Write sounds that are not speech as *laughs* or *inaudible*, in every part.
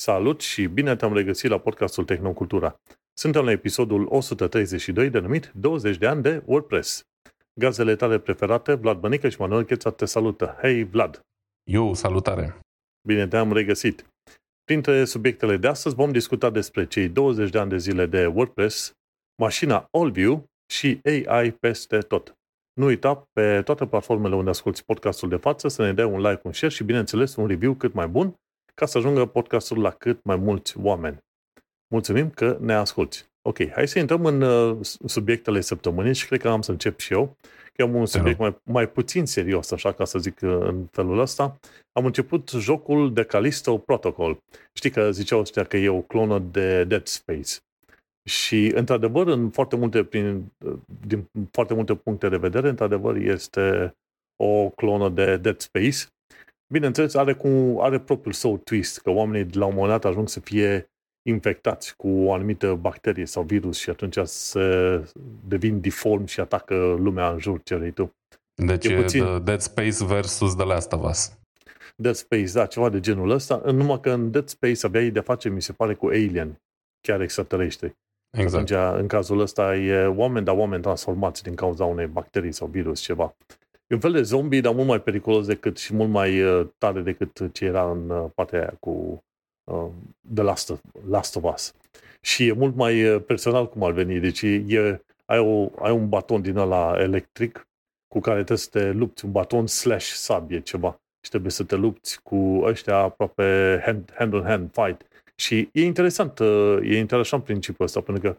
Salut și bine te-am regăsit la podcastul Tehnocultura. Suntem la episodul 132 denumit 20 de ani de WordPress. Gazele tale preferate, Vlad Bănică și Manuel Cheța te salută. Hei, Vlad! Eu, salutare! Bine te-am regăsit! Printre subiectele de astăzi vom discuta despre cei 20 de ani de zile de WordPress, mașina AllView și AI peste tot. Nu uita pe toate platformele unde asculti podcastul de față să ne dai un like, un share și, bineînțeles, un review cât mai bun ca să ajungă podcastul la cât mai mulți oameni. Mulțumim că ne asculti. Ok, hai să intrăm în uh, subiectele săptămânii și cred că am să încep și eu, că am un subiect mai, mai puțin serios, așa ca să zic uh, în felul ăsta. Am început jocul de Callisto Protocol. Știi că ziceau ăștia că e o clonă de Dead Space. Și, într-adevăr, în foarte multe, prin, din foarte multe puncte de vedere, într-adevăr, este o clonă de Dead Space. Bineînțeles, are, cu, are propriul său twist, că oamenii la un moment dat ajung să fie infectați cu o anumită bacterie sau virus și atunci se devin deform și atacă lumea în jur, ce tu. Deci e puțin... Dead Space versus The Last of Us. Dead Space, da, ceva de genul ăsta, numai că în Dead Space aveai de face, mi se pare, cu alien, chiar extraterestri. Exact. Atunci, în cazul ăsta, e oameni, dar oameni transformați din cauza unei bacterii sau virus, ceva. E un fel de zombie, dar mult mai periculos decât și mult mai uh, tare decât ce era în uh, partea aia cu uh, The Last of, Last of Us. Și e mult mai uh, personal cum ar veni. Deci e, ai, o, ai un baton din ăla electric cu care trebuie să te lupți, un baton slash sabie ceva. Și trebuie să te lupți cu ăștia aproape hand, hand on hand fight. Și e interesant, uh, e interesant principiul ăsta, pentru că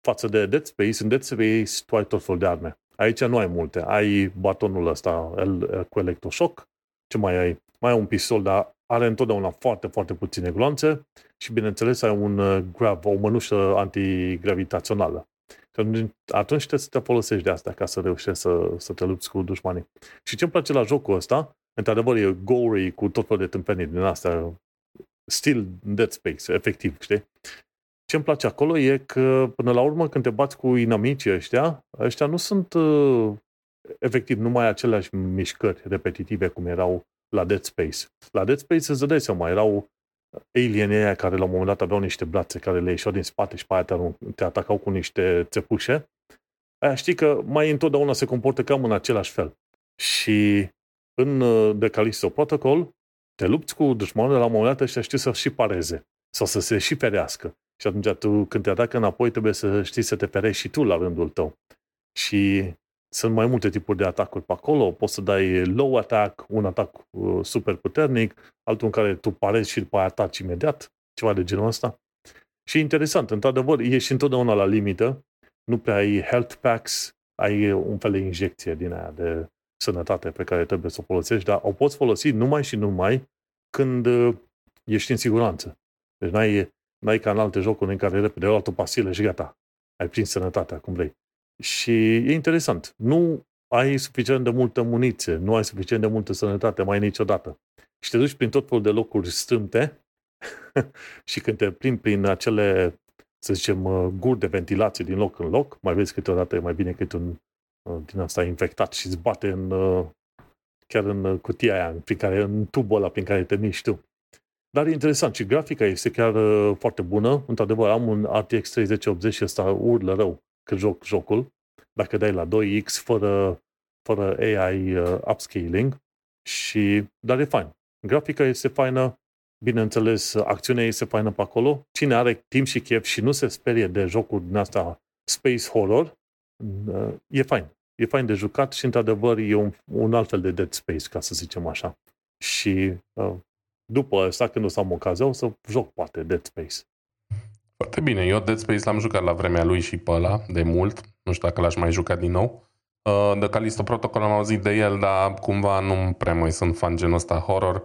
față de Dead Space, în Dead Space tu ai tot felul de arme. Aici nu ai multe. Ai batonul ăsta el, cu electroshock, ce mai ai? Mai ai un pistol, dar are întotdeauna foarte, foarte puține gloanțe și, bineînțeles, ai un uh, grab, o mănușă antigravitațională. Și atunci trebuie să te folosești de asta ca să reușești să, să te lupți cu dușmanii. Și ce-mi place la jocul ăsta, într-adevăr, e gory cu tot felul de tâmpenii din astea, still Dead Space, efectiv, știi? Ce-mi place acolo e că, până la urmă, când te bați cu inamicii ăștia, ăștia nu sunt uh, efectiv numai aceleași mișcări repetitive cum erau la Dead Space. La Dead Space îți dai seama, erau alienii aia care la un moment dat aveau niște brațe care le ieșeau din spate și pe aia te, te atacau cu niște țepușe. Aia știi că mai întotdeauna se comportă cam în același fel. Și în uh, The Callisto Protocol te lupți cu dușmanul la un moment dat și știi să și pareze sau să se și ferească. Și atunci tu, când te atacă înapoi, trebuie să știi să te ferești și tu la rândul tău. Și sunt mai multe tipuri de atacuri pe acolo. Poți să dai low attack, un atac uh, super puternic, altul în care tu parezi și după aia ataci imediat, ceva de genul ăsta. Și interesant, într-adevăr, ești întotdeauna la limită, nu prea ai health packs, ai un fel de injecție din aia de sănătate pe care trebuie să o folosești, dar o poți folosi numai și numai când uh, ești în siguranță. Deci n-ai, n-ai ca în alte jocuri în care repede o altă pasile și gata. Ai prins sănătatea cum vrei. Și e interesant. Nu ai suficient de multă muniție, nu ai suficient de multă sănătate mai niciodată. Și te duci prin tot felul de locuri strâmte *laughs* și când te plimbi prin acele, să zicem, uh, guri de ventilație din loc în loc, mai vezi câteodată e mai bine cât un uh, din asta infectat și îți bate în, uh, chiar în cutia aia, prin care, în tubul ăla prin care te miști tu. Dar e interesant și grafica este chiar foarte bună. Într-adevăr, am un RTX 3080 și ăsta urlă rău că joc jocul. Dacă dai la 2X fără, fără AI uh, upscaling. Și, dar e fain. Grafica este faină, bineînțeles, acțiunea este faină pe acolo. Cine are timp și chef și nu se sperie de jocuri din asta space horror, uh, e fain. E fain de jucat și, într-adevăr, e un, un alt fel de Dead Space, ca să zicem așa. Și uh, după asta, când o să am ocazia, o să joc poate Dead Space. Foarte bine. Eu Dead Space l-am jucat la vremea lui și pe ăla, de mult. Nu știu dacă l-aș mai juca din nou. Uh, de Callisto Protocol am auzit de el, dar cumva nu prea mai sunt fan genul ăsta horror,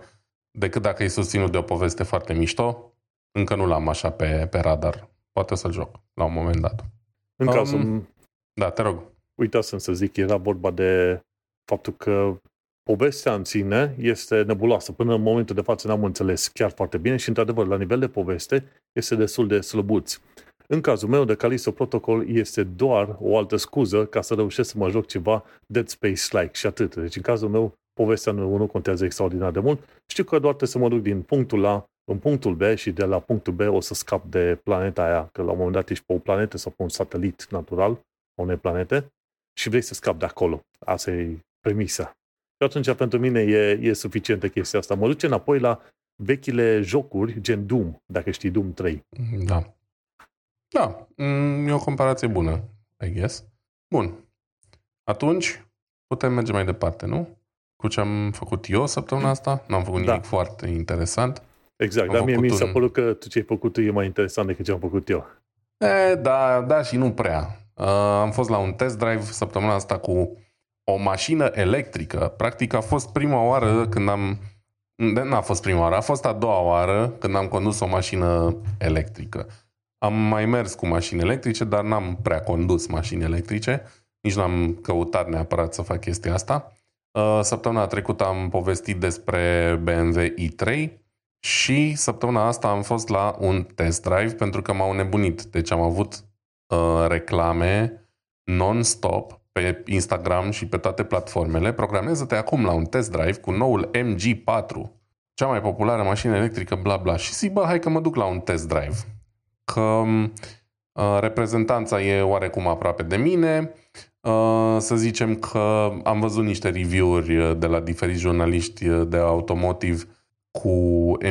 decât dacă e susținut de o poveste foarte mișto. Încă nu l-am așa pe, pe radar. Poate să-l joc la un moment dat. În um, cazul... Da, te rog. Uitasem să zic, era vorba de faptul că povestea în sine este nebuloasă. Până în momentul de față n-am înțeles chiar foarte bine și, într-adevăr, la nivel de poveste este destul de slăbuț. În cazul meu, de Callisto Protocol este doar o altă scuză ca să reușesc să mă joc ceva Dead Space-like și atât. Deci, în cazul meu, povestea nu, nu contează extraordinar de mult. Știu că doar trebuie să mă duc din punctul A în punctul B și de la punctul B o să scap de planeta aia, că la un moment dat ești pe o planetă sau pe un satelit natural a unei planete și vrei să scapi de acolo. Asta e premisa. Și atunci pentru mine e, e suficientă chestia asta. Mă duce înapoi la vechile jocuri, gen Doom, dacă știi Doom 3. Da. Da, mm, e o comparație bună, I guess. Bun. Atunci, putem merge mai departe, nu? Cu ce am făcut eu săptămâna asta. N-am făcut da. nimic foarte interesant. Exact, am dar mie mi s-a un... părut că tu ce ai făcut tu e mai interesant decât ce am făcut eu. E, da, da și nu prea. Uh, am fost la un test drive săptămâna asta cu o mașină electrică. Practic a fost prima oară când am... N-a fost prima oară, a fost a doua oară când am condus o mașină electrică. Am mai mers cu mașini electrice, dar n-am prea condus mașini electrice. Nici n-am căutat neapărat să fac chestia asta. Uh, săptămâna trecută am povestit despre BMW i3 și săptămâna asta am fost la un test drive pentru că m-au nebunit. Deci am avut uh, reclame non-stop pe Instagram și pe toate platformele. Programează-te acum la un test drive cu noul MG4, cea mai populară mașină electrică, bla bla. Și zic, bă, hai că mă duc la un test drive. Că uh, reprezentanța e oarecum aproape de mine, Uh, să zicem că am văzut niște review-uri uh, de la diferiți jurnaliști uh, de automotive cu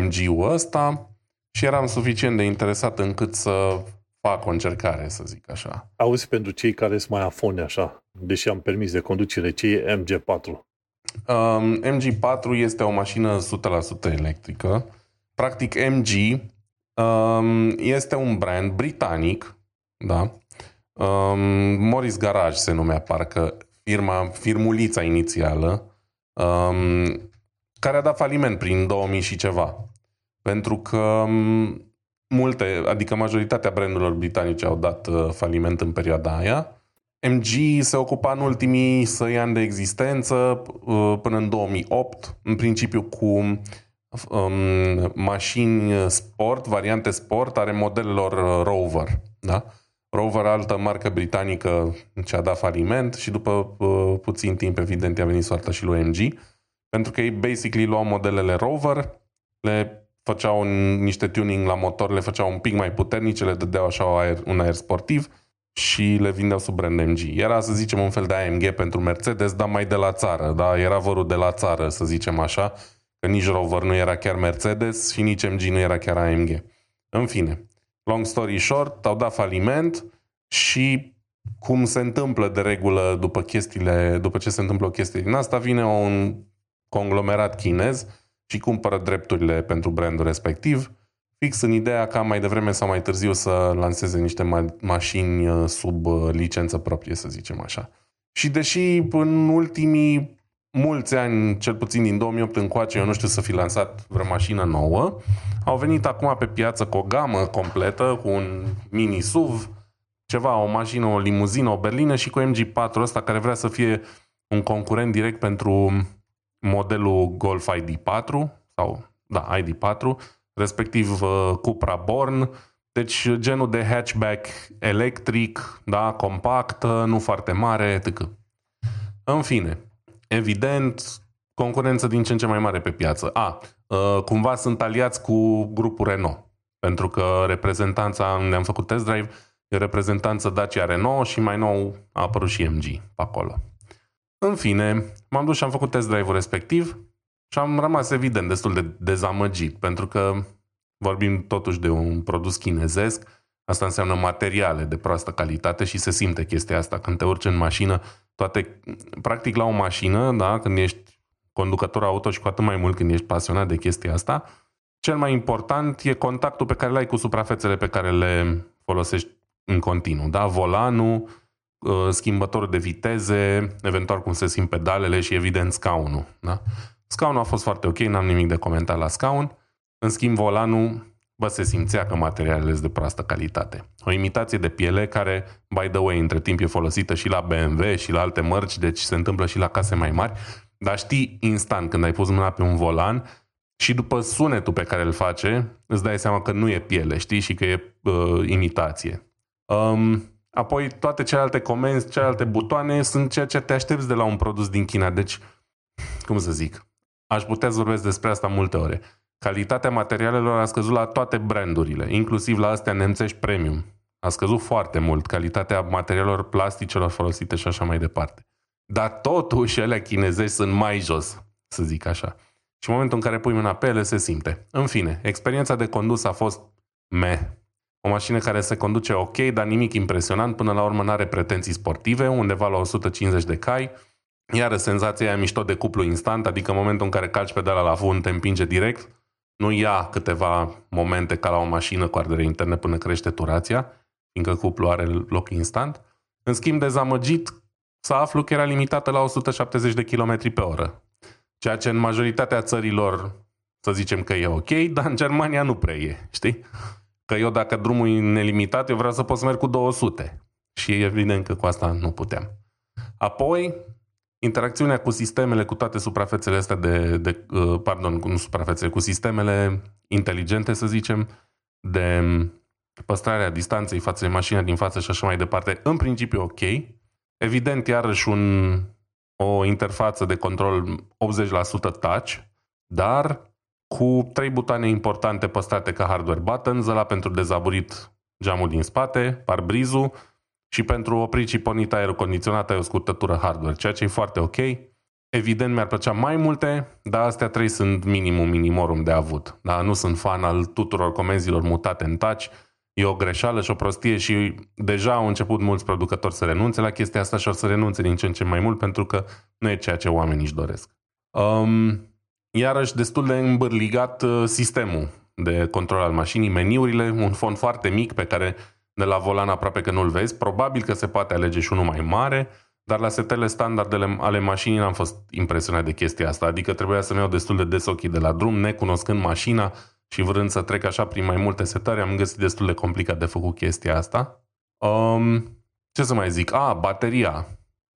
MG-ul ăsta și eram suficient de interesat încât să fac o încercare, să zic așa. Auzi, pentru cei care sunt mai afoni așa, deși am permis de conducere, ce e MG4? Um, MG4 este o mașină 100% electrică. Practic MG um, este un brand britanic, da, Um, Morris Garage se numea parcă firma, firmulița inițială, um, care a dat faliment prin 2000 și ceva. Pentru că um, multe, adică majoritatea brandurilor britanice au dat uh, faliment în perioada aia. MG se ocupa în ultimii săi ani de existență, uh, până în 2008, în principiu cu um, mașini sport, variante sport, are modelelor uh, Rover. Da? Rover, altă marcă britanică, ce-a dat faliment și după uh, puțin timp, evident, a venit soarta și lui MG, pentru că ei basically luau modelele Rover, le făceau niște tuning la motor, le făceau un pic mai puternice, le dădeau așa un aer, un aer sportiv și le vindeau sub brand MG. Era, să zicem, un fel de AMG pentru Mercedes, dar mai de la țară, da? Era vărul de la țară, să zicem așa, că nici Rover nu era chiar Mercedes și nici MG nu era chiar AMG. În fine, Long story short, au dat faliment și cum se întâmplă de regulă după chestiile, după ce se întâmplă o chestie din asta, vine un conglomerat chinez și cumpără drepturile pentru brandul respectiv, fix în ideea ca mai devreme sau mai târziu să lanseze niște ma- mașini uh, sub uh, licență proprie, să zicem așa. Și deși în ultimii mulți ani, cel puțin din 2008 încoace, eu nu știu să fi lansat vreo mașină nouă, au venit acum pe piață cu o gamă completă, cu un mini SUV, ceva, o mașină, o limuzină, o berlină și cu MG4 ăsta care vrea să fie un concurent direct pentru modelul Golf ID4 sau, da, ID4, respectiv uh, Cupra Born, deci genul de hatchback electric, da, compact, nu foarte mare, etc. În fine, evident, concurență din ce în ce mai mare pe piață. A, uh, cumva sunt aliați cu grupul Renault, pentru că reprezentanța, unde am făcut test drive, e reprezentanță Dacia Renault și mai nou a apărut și MG pe acolo. În fine, m-am dus și am făcut test drive-ul respectiv și am rămas evident destul de dezamăgit, pentru că vorbim totuși de un produs chinezesc, Asta înseamnă materiale de proastă calitate și se simte chestia asta când te urci în mașină. Toate, practic la o mașină, da, când ești conducător auto și cu atât mai mult când ești pasionat de chestia asta, cel mai important e contactul pe care îl ai cu suprafețele pe care le folosești în continuu. Da? Volanul, uh, schimbătorul de viteze, eventual cum se simt pedalele și evident scaunul. Da? Scaunul a fost foarte ok, n-am nimic de comentat la scaun. În schimb, volanul bă, se simțea că materialele sunt de proastă calitate. O imitație de piele care, by the way, între timp e folosită și la BMW și la alte mărci, deci se întâmplă și la case mai mari, dar știi instant când ai pus mâna pe un volan și după sunetul pe care îl face, îți dai seama că nu e piele, știi, și că e uh, imitație. Um, apoi toate celelalte comenzi, celelalte butoane sunt ceea ce te aștepți de la un produs din China, deci, cum să zic, aș putea să vorbesc despre asta multe ore. calitatea materialelor a scăzut la toate brandurile, inclusiv la astea nemțești premium. A scăzut foarte mult calitatea materialelor plasticelor folosite și așa mai departe. Dar totuși ele chinezești sunt mai jos, să zic așa. Și în momentul în care pui mâna pe ele, se simte. În fine, experiența de condus a fost me. O mașină care se conduce ok, dar nimic impresionant, până la urmă nu are pretenții sportive, undeva la 150 de cai, iar senzația aia mișto de cuplu instant, adică în momentul în care calci pedala la fund, te împinge direct, nu ia câteva momente ca la o mașină cu ardere interne până crește turația, fiindcă cuplu are loc instant. În schimb, dezamăgit, să aflu că era limitată la 170 de km pe oră. Ceea ce în majoritatea țărilor, să zicem că e ok, *laughs* dar în Germania nu prea e, știi? Că eu dacă drumul e nelimitat, eu vreau să pot să merg cu 200. Și e evident că cu asta nu puteam. Apoi, interacțiunea cu sistemele, cu toate suprafețele astea de, de uh, pardon, nu suprafețele, cu sistemele inteligente, să zicem, de păstrarea distanței față de mașina din față și așa mai departe, în principiu ok. Evident, iarăși un, o interfață de control 80% touch, dar cu trei butoane importante păstrate ca hardware buttons, ăla pentru dezaburit geamul din spate, parbrizul și pentru oprit și pornit aerul condiționat ai o scurtătură hardware, ceea ce e foarte ok. Evident, mi-ar plăcea mai multe, dar astea trei sunt minimum minimorum de avut. Da? Nu sunt fan al tuturor comenzilor mutate în touch, e o greșeală și o prostie și deja au început mulți producători să renunțe la chestia asta și o să renunțe din ce în ce mai mult pentru că nu e ceea ce oamenii își doresc. Um, iarăși destul de îmbârligat uh, sistemul de control al mașinii, meniurile, un fond foarte mic pe care de la volan aproape că nu-l vezi. Probabil că se poate alege și unul mai mare, dar la setele standardele ale mașinii n-am fost impresionat de chestia asta. Adică trebuia să-mi iau destul de des ochii de la drum, necunoscând mașina și vrând să trec așa prin mai multe setări, am găsit destul de complicat de făcut chestia asta. Um, ce să mai zic? A, bateria.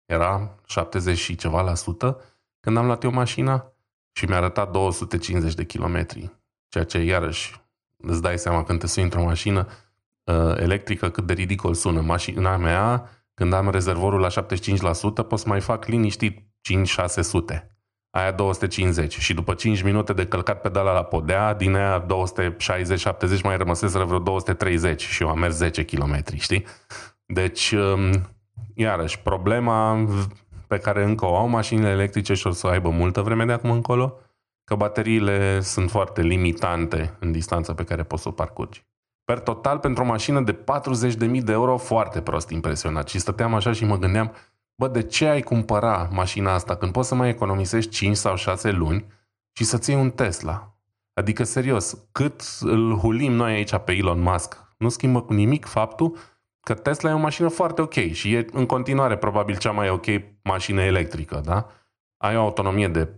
Era 70 și ceva la sută când am luat eu mașina și mi-a arătat 250 de kilometri. Ceea ce, iarăși, îți dai seama când te sui într-o mașină uh, electrică cât de ridicol sună. Mașina mea, când am rezervorul la 75%, pot să mai fac liniștit 5-600. Aia 250 și după 5 minute de călcat pedala la podea, din aia 260-70 mai rămăseseră vreo 230 și eu am mers 10 km, știi? Deci, um, iarăși, problema pe care încă o au mașinile electrice și o să aibă multă vreme de acum încolo, că bateriile sunt foarte limitante în distanța pe care poți să o parcurgi. Per total, pentru o mașină de 40.000 de euro, foarte prost impresionat. Și stăteam așa și mă gândeam, bă, de ce ai cumpăra mașina asta când poți să mai economisești 5 sau 6 luni și să-ți iei un Tesla? Adică, serios, cât îl hulim noi aici pe Elon Musk, nu schimbă cu nimic faptul că Tesla e o mașină foarte ok și e în continuare probabil cea mai ok mașină electrică, da? Ai o autonomie de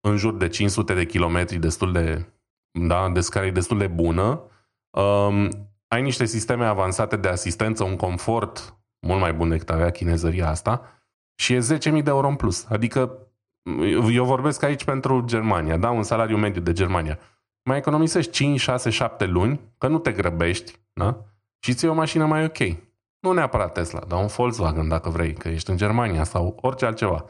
în jur de 500 de kilometri destul de, da, de scară destul de bună. Um, ai niște sisteme avansate de asistență, un confort mult mai bun decât avea chinezăria asta și e 10.000 de euro în plus. Adică eu vorbesc aici pentru Germania, da? Un salariu mediu de Germania. Mai economisești 5, 6, 7 luni, că nu te grăbești, da? Și ți o mașină mai ok. Nu neapărat Tesla, dar un Volkswagen dacă vrei, că ești în Germania sau orice altceva.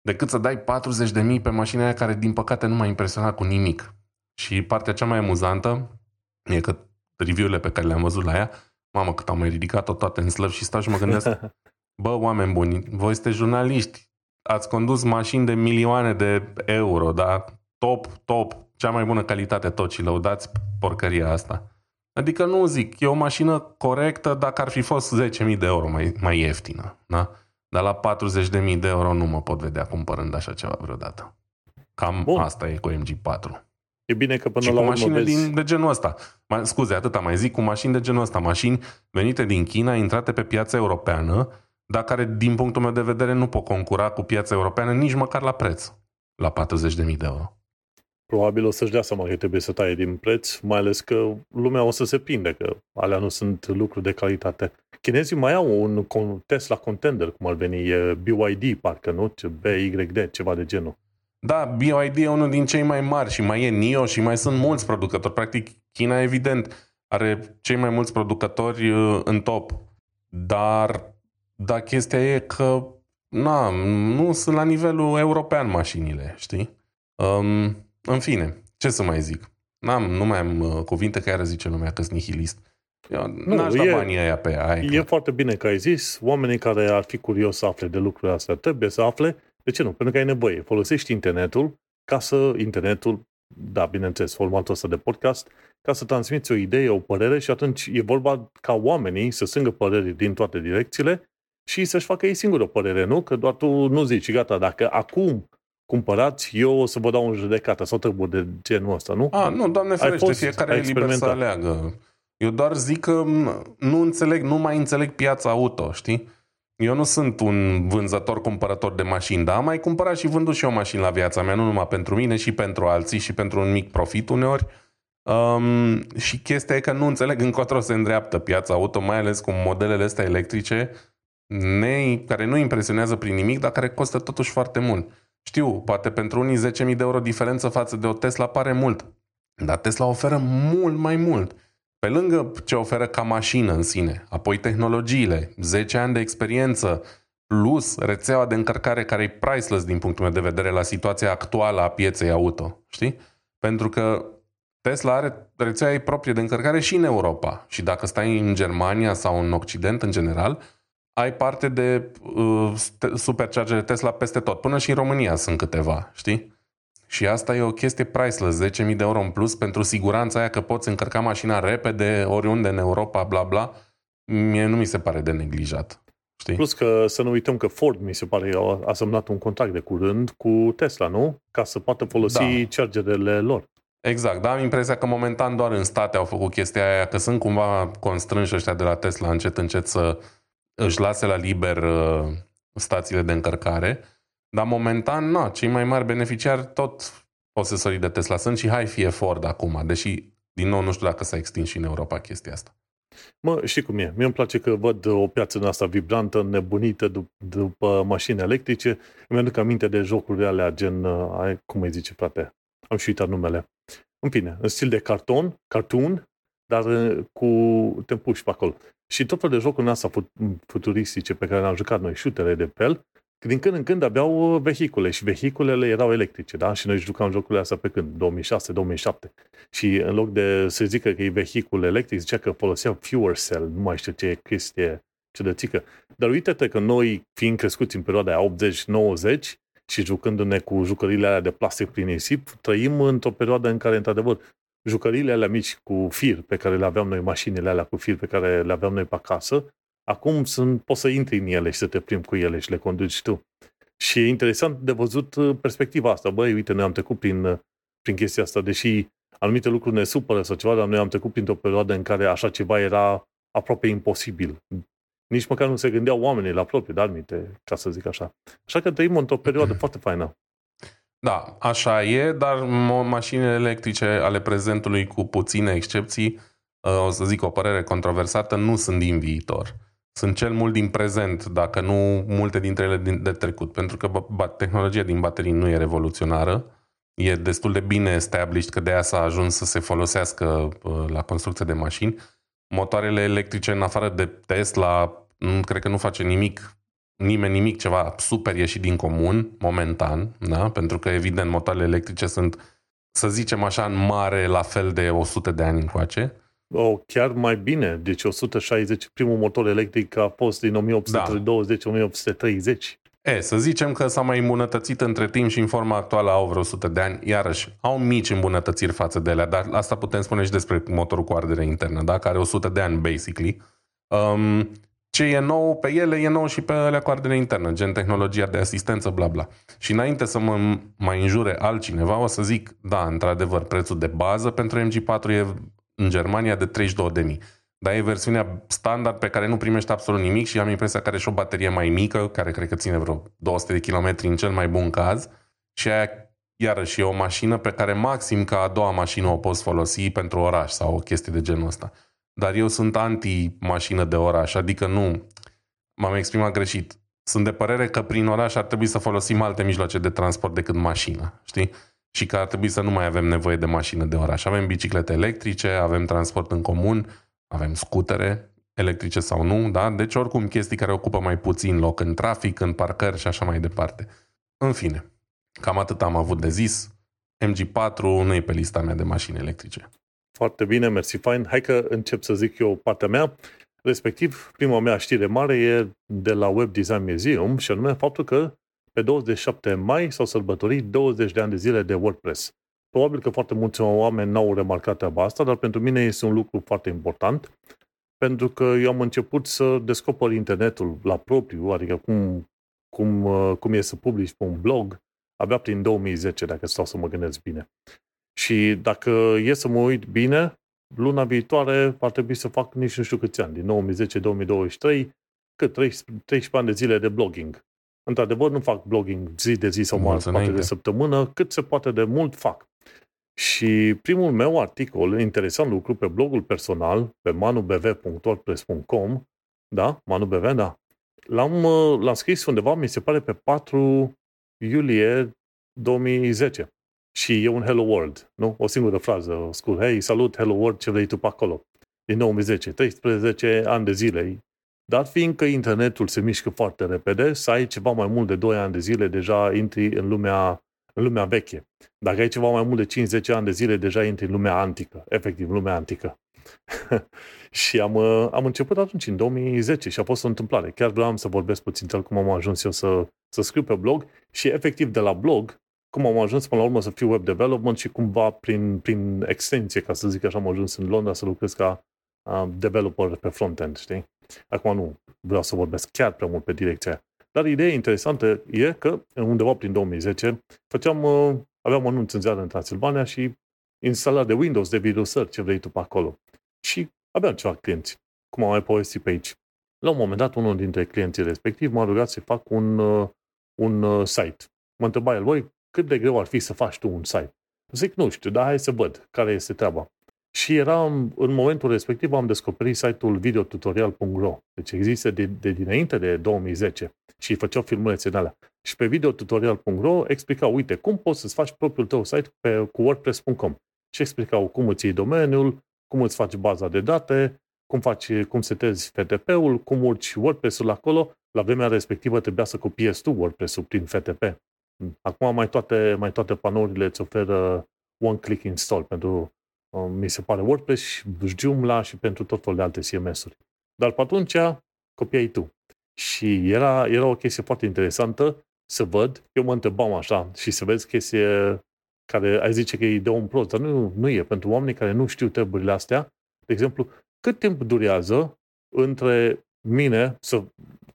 Decât să dai 40 de mii pe mașina aia care din păcate nu m-a impresionat cu nimic. Și partea cea mai amuzantă e că review-urile pe care le-am văzut la ea, mamă cât am mai ridicat-o toate în slăv și stau și mă gândesc, *laughs* bă, oameni buni, voi sunteți jurnaliști, ați condus mașini de milioane de euro, da? Top, top, cea mai bună calitate tot și lăudați porcăria asta. Adică nu zic, e o mașină corectă dacă ar fi fost 10.000 de euro mai, mai ieftină. Da? Dar la 40.000 de euro nu mă pot vedea cumpărând așa ceva vreodată. Cam Bun. asta e cu MG4. E bine că până și la cu mașini vezi... din, de genul ăsta. Ma, scuze, atâta mai zic, cu mașini de genul ăsta. Mașini venite din China, intrate pe piața europeană, dar care, din punctul meu de vedere, nu pot concura cu piața europeană nici măcar la preț. La 40.000 de euro probabil o să-și dea seama că trebuie să taie din preț, mai ales că lumea o să se prinde, că alea nu sunt lucruri de calitate. Chinezii mai au un Tesla Contender, cum ar veni, e BYD, parcă, nu? BYD, ceva de genul. Da, BYD e unul din cei mai mari și mai e NIO și mai sunt mulți producători. Practic, China, evident, are cei mai mulți producători uh, în top. Dar, da, chestia e că na, nu sunt la nivelul european mașinile, știi? Um, în fine, ce să mai zic? N-am, nu mai am uh, cuvinte care zice lumea că sunt nihilist. Eu nu, n-aș da banii aia pe aia. E clar. foarte bine că ai zis. Oamenii care ar fi curios să afle de lucrurile astea trebuie să afle. De ce nu? Pentru că ai nevoie. Folosești internetul ca să, internetul, da, bineînțeles, formatul ăsta de podcast, ca să transmiți o idee, o părere și atunci e vorba ca oamenii să sângă păreri din toate direcțiile și să-și facă ei singură o părere, nu? Că doar tu nu zici, gata, dacă acum cumpărați, eu o să vă dau un judecată sau treburi de genul ăsta, nu? A, nu, doamne ferește, fiecare e liber să aleagă. Eu doar zic că nu înțeleg, nu mai înțeleg piața auto, știi? Eu nu sunt un vânzător-cumpărător de mașini, dar am mai cumpărat și vândut și eu mașini la viața mea, nu numai pentru mine, și pentru alții și pentru un mic profit uneori. Um, și chestia e că nu înțeleg încotro se îndreaptă piața auto, mai ales cu modelele astea electrice, ne, care nu impresionează prin nimic, dar care costă totuși foarte mult. Știu, poate pentru unii 10.000 de euro diferență față de o Tesla pare mult, dar Tesla oferă mult mai mult. Pe lângă ce oferă ca mașină în sine, apoi tehnologiile, 10 ani de experiență, plus rețeaua de încărcare care e priceless din punctul meu de vedere la situația actuală a pieței auto, știi? Pentru că Tesla are rețeaua ei proprie de încărcare și în Europa. Și dacă stai în Germania sau în Occident în general, ai parte de uh, superchargere Tesla peste tot. Până și în România sunt câteva, știi? Și asta e o chestie priceless, 10.000 de euro în plus pentru siguranța aia că poți încărca mașina repede oriunde în Europa, bla bla. Mie nu mi se pare de neglijat. Știi? Plus că să nu uităm că Ford, mi se pare, a semnat un contract de curând cu Tesla, nu? Ca să poată folosi da. chargerele lor. Exact, dar am impresia că momentan doar în state au făcut chestia aia, că sunt cumva constrânși ăștia de la Tesla încet încet să își lase la liber uh, stațiile de încărcare, dar momentan, na, cei mai mari beneficiari tot posesorii de Tesla sunt și hai fie Ford acum, deși, din nou, nu știu dacă s-a extins și în Europa chestia asta. Mă, știi cum e? Mie îmi place că văd o piață în asta vibrantă, nebunită dup- după mașini electrice. Îmi aduc aminte de jocurile alea gen, uh, cum îi zice, frate? Am și uitat numele. În fine, în stil de carton, cartoon, dar uh, cu te puși pe acolo. Și tot felul de jocuri astea futuristice pe care le-am jucat noi, șutere de pel, din când în când aveau uh, vehicule și vehiculele erau electrice, da? Și noi jucam jocurile astea pe când? 2006-2007. Și în loc de să zică că e vehicul electric, zicea că foloseau fuel cell, nu mai știu ce chestie ciudățică. Dar uite-te că noi, fiind crescuți în perioada 80-90 și jucându-ne cu jucările alea de plastic prin nisip, trăim într-o perioadă în care, într-adevăr, jucăriile alea mici cu fir pe care le aveam noi, mașinile alea cu fir pe care le aveam noi pe acasă, acum sunt, poți să intri în ele și să te plimbi cu ele și le conduci tu. Și e interesant de văzut uh, perspectiva asta. Băi, uite, noi am trecut prin, uh, prin chestia asta, deși anumite lucruri ne supără sau ceva, dar noi am trecut printr-o perioadă în care așa ceva era aproape imposibil. Nici măcar nu se gândeau oamenii la propriu, dar aminte, ca să zic așa. Așa că trăim într-o perioadă *clears throat* foarte faină. Da, așa e, dar mașinile electrice ale prezentului, cu puține excepții, uh, o să zic o părere controversată, nu sunt din viitor. Sunt cel mult din prezent, dacă nu multe dintre ele de trecut, pentru că tehnologia din baterii nu e revoluționară, e destul de bine established că de aia s-a ajuns să se folosească uh, la construcție de mașini. Motoarele electrice, în afară de Tesla, nu cred că nu face nimic nimeni nimic ceva super ieșit din comun, momentan, da? pentru că evident motoarele electrice sunt, să zicem așa, în mare la fel de 100 de ani încoace. O, chiar mai bine, deci 160, primul motor electric a fost din 1820-1830. E, să zicem că s-a mai îmbunătățit între timp și în forma actuală au vreo 100 de ani, iarăși au mici îmbunătățiri față de ele, dar asta putem spune și despre motorul cu ardere internă, da? care are 100 de ani, basically. Um, ce e nou pe ele, e nou și pe alea cu ardere internă, gen tehnologia de asistență, bla bla. Și înainte să mă mai înjure altcineva, o să zic, da, într-adevăr, prețul de bază pentru MG4 e în Germania de 32.000. Dar e versiunea standard pe care nu primești absolut nimic și am impresia că are și o baterie mai mică, care cred că ține vreo 200 de km în cel mai bun caz. Și aia iarăși e o mașină pe care maxim ca a doua mașină o poți folosi pentru oraș sau o chestie de genul ăsta dar eu sunt anti-mașină de oraș, adică nu, m-am exprimat greșit. Sunt de părere că prin oraș ar trebui să folosim alte mijloace de transport decât mașină, știi? Și că ar trebui să nu mai avem nevoie de mașină de oraș. Avem biciclete electrice, avem transport în comun, avem scutere, electrice sau nu, da? Deci oricum chestii care ocupă mai puțin loc în trafic, în parcări și așa mai departe. În fine, cam atât am avut de zis. MG4 nu e pe lista mea de mașini electrice. Foarte bine, mersi, fain. Hai că încep să zic eu partea mea. Respectiv, prima mea știre mare e de la Web Design Museum și anume faptul că pe 27 mai s-au sărbătorit 20 de ani de zile de WordPress. Probabil că foarte mulți oameni n-au remarcat treaba asta, dar pentru mine este un lucru foarte important, pentru că eu am început să descoper internetul la propriu, adică cum, cum, cum e să publici pe un blog, abia prin 2010, dacă stau să mă gândesc bine. Și dacă e să mă uit bine, luna viitoare ar trebui să fac nici nu știu câți ani, din 2010-2023, cât 13 ani de zile de blogging. Într-adevăr, nu fac blogging zi de zi sau mai poate de săptămână, cât se poate de mult fac. Și primul meu articol, interesant lucru, pe blogul personal, pe manubv.wordpress.com, da, manubv, da, l-am, l-am scris undeva, mi se pare, pe 4 iulie 2010. Și e un Hello World, nu? O singură frază scurt. Hey, salut, Hello World, ce vrei tu pe acolo? Din 2010, 13 ani de zile. Dar fiindcă internetul se mișcă foarte repede, să ai ceva mai mult de 2 ani de zile, deja intri în lumea, în lumea veche. Dacă ai ceva mai mult de 50 ani de zile, deja intri în lumea antică, efectiv, lumea antică. *laughs* și am, am început atunci, în 2010, și a fost o întâmplare. Chiar vreau să vorbesc puțin cel cum am ajuns eu să, să scriu pe blog și efectiv de la blog cum am ajuns până la urmă să fiu web development și cumva prin, prin extensie, ca să zic așa, am ajuns în Londra să lucrez ca uh, developer pe frontend, știi? Acum nu vreau să vorbesc chiar prea mult pe direcția aia. Dar ideea interesantă e că undeva prin 2010 făceam, uh, aveam anunț în ziară în Transilvania și instalare de Windows, de virusări, ce vrei tu pe acolo. Și aveam ceva clienți, cum am mai povestit pe aici. La un moment dat, unul dintre clienții respectiv m-a rugat să fac un, uh, un uh, site. Mă întreba el, voi, cât de greu ar fi să faci tu un site? Zic, nu știu, dar hai să văd care este treaba. Și eram, în momentul respectiv am descoperit site-ul videotutorial.ro. Deci există de, de dinainte de 2010 și făceau filmulețe în alea. Și pe videotutorial.ro explicau, uite, cum poți să-ți faci propriul tău site pe, cu WordPress.com. Și explicau cum îți iei domeniul, cum îți faci baza de date, cum faci, cum setezi FTP-ul, cum urci WordPress-ul acolo. La vremea respectivă trebuia să copiezi tu WordPress-ul prin FTP. Acum mai toate, mai toate panourile îți oferă one-click install pentru, uh, mi se pare, WordPress, Joomla și pentru tot felul de alte CMS-uri. Dar pe atunci copiai tu. Și era, era o chestie foarte interesantă să văd, eu mă întrebam așa, și să vezi chestie care ai zice că e de un plus, dar nu, nu e. Pentru oamenii care nu știu treburile astea, de exemplu, cât timp durează între mine să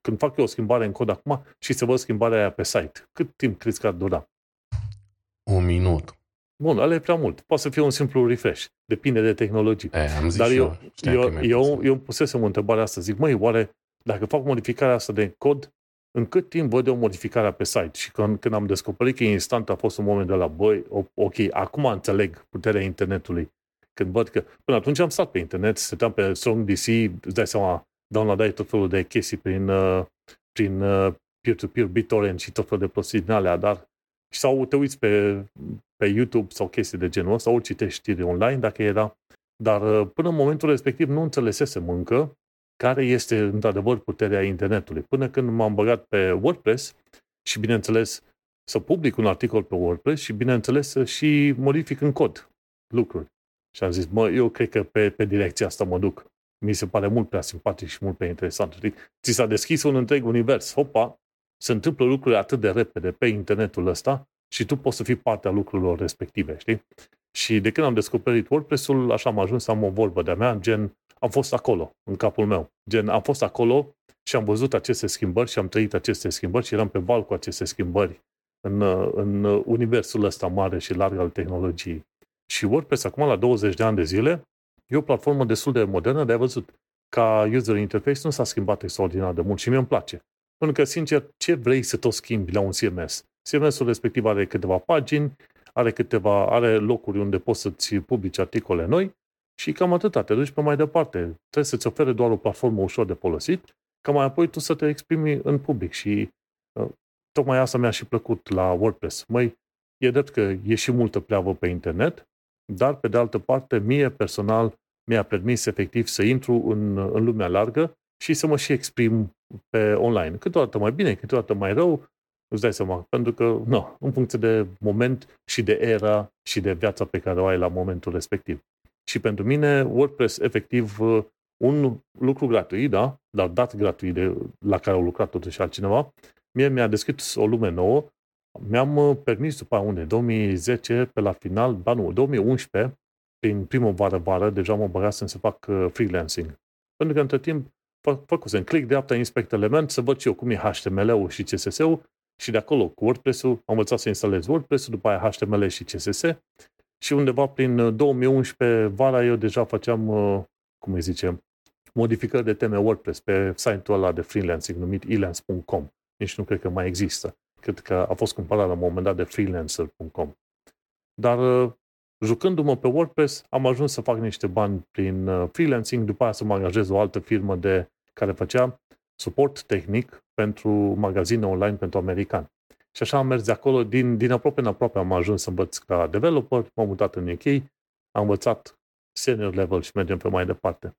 când fac eu o schimbare în cod acum și să văd schimbarea aia pe site, cât timp crezi că ar dura? Un minut. Bun, ăla e prea mult. Poate să fie un simplu refresh. Depinde de tehnologie. E, am zis Dar eu, eu, eu, eu, eu pusesem întrebarea asta. Zic, măi, oare dacă fac modificarea asta de cod, în cât timp văd eu modificarea pe site? Și când, când am descoperit că e instant, a fost un moment de la, băi, ok, acum înțeleg puterea internetului. Când văd că, până atunci am stat pe internet, stăteam pe StrongDC, îți dai seama, downloadai tot felul de chestii prin, uh, prin uh, peer-to-peer, BitTorrent și tot felul de prostii din alea, dar sau te uiți pe, pe YouTube sau chestii de genul ăsta, ori citești știri online dacă era, dar uh, până în momentul respectiv nu înțelesesem încă care este într-adevăr puterea internetului. Până când m-am băgat pe WordPress și bineînțeles să public un articol pe WordPress și bineînțeles să și modific în cod lucruri. Și am zis, mă, eu cred că pe, pe direcția asta mă duc mi se pare mult prea simpatic și mult prea interesant. Știi? Ți s-a deschis un întreg univers. Hopa, se întâmplă lucruri atât de repede pe internetul ăsta și tu poți să fii parte a lucrurilor respective, știi? Și de când am descoperit WordPress-ul, așa am ajuns să am o vorbă de-a mea, gen, am fost acolo, în capul meu. Gen, am fost acolo și am văzut aceste schimbări și am trăit aceste schimbări și eram pe val cu aceste schimbări în, în universul ăsta mare și larg al tehnologiei. Și WordPress acum, la 20 de ani de zile, E o platformă destul de modernă, de ai văzut, ca user interface nu s-a schimbat extraordinar de mult și mie îmi place. Pentru că, sincer, ce vrei să tot schimbi la un CMS? CMS-ul respectiv are câteva pagini, are câteva, are locuri unde poți să-ți publici articole noi și cam atâta, te duci pe mai departe. Trebuie să-ți ofere doar o platformă ușor de folosit, ca mai apoi tu să te exprimi în public și uh, tocmai asta mi-a și plăcut la WordPress. Măi, e drept că e și multă pleavă pe internet, dar pe de altă parte, mie personal mi-a permis efectiv să intru în, în lumea largă și să mă și exprim pe online. Câteodată mai bine, câteodată mai rău, Îți dai seama, pentru că, nu, în funcție de moment și de era și de viața pe care o ai la momentul respectiv. Și pentru mine, WordPress, efectiv, un lucru gratuit, da, dar dat gratuit de, la care au lucrat totuși altcineva, mie mi-a deschis o lume nouă, mi-am uh, permis după unde, 2010, pe la final, ba nu, 2011, prin primăvară-vară, deja mă băgasem să fac uh, freelancing. Pentru că între timp făcusem click dreapta, inspect element, să văd și eu cum e HTML-ul și CSS-ul și de acolo cu WordPress-ul am învățat să instalez WordPress-ul, după aia HTML și CSS și undeva prin 2011 uh, vara eu deja făceam, cum îi zice, modificări de teme WordPress pe site-ul ăla de freelancing numit elance.com. Nici nu cred că mai există. Cred că a fost cumpărat la un moment dat de freelancer.com. Dar uh, jucându-mă pe WordPress, am ajuns să fac niște bani prin uh, freelancing, după aia să mă angajez o altă firmă de care făcea suport tehnic pentru magazine online pentru americani. Și așa am mers de acolo, din, din aproape în aproape am ajuns să învăț ca developer, m-am mutat în UK, am învățat senior level și mergem pe mai departe.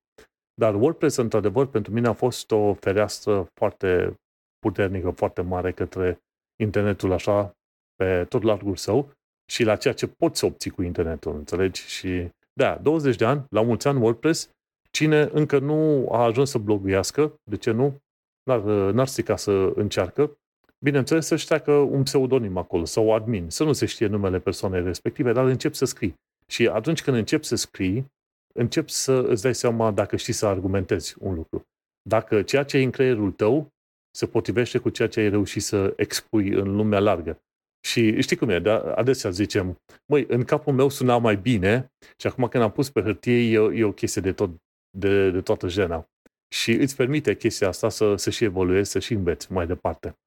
Dar WordPress, într-adevăr, pentru mine a fost o fereastră foarte puternică, foarte mare către internetul așa, pe tot largul său și la ceea ce poți să obții cu internetul, înțelegi? Și da, 20 de ani, la mulți ani WordPress, cine încă nu a ajuns să bloguiască, de ce nu? N-ar, n-ar strica să încearcă, bineînțeles să-și treacă un pseudonim acolo sau admin, să nu se știe numele persoanei respective, dar încep să scrii. Și atunci când începi să scrii, începi să îți dai seama dacă știi să argumentezi un lucru. Dacă ceea ce e în creierul tău se potrivește cu ceea ce ai reușit să expui în lumea largă. Și știi cum e, de adesea zicem, măi, în capul meu suna mai bine și acum când am pus pe hârtie e, e o chestie de, tot, de, de toată jena. Și îți permite chestia asta să, să și evoluezi, să și înveți mai departe.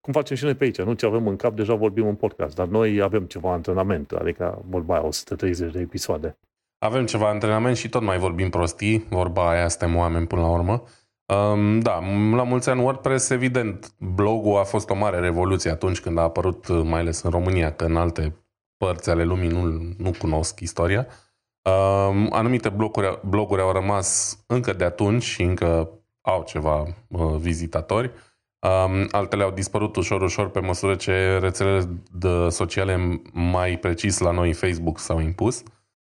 Cum facem și noi pe aici, nu ce avem în cap, deja vorbim în podcast, dar noi avem ceva antrenament, adică vorba aia, 130 de episoade. Avem ceva antrenament și tot mai vorbim prostii, vorba aia, suntem oameni până la urmă. Um, da, la mulți ani WordPress, evident, blogul a fost o mare revoluție atunci când a apărut, mai ales în România, că în alte părți ale lumii nu, nu cunosc istoria. Um, anumite bloguri, bloguri au rămas încă de atunci și încă au ceva uh, vizitatori. Um, altele au dispărut ușor, ușor pe măsură ce rețelele de sociale, mai precis la noi Facebook, s-au impus. Uh,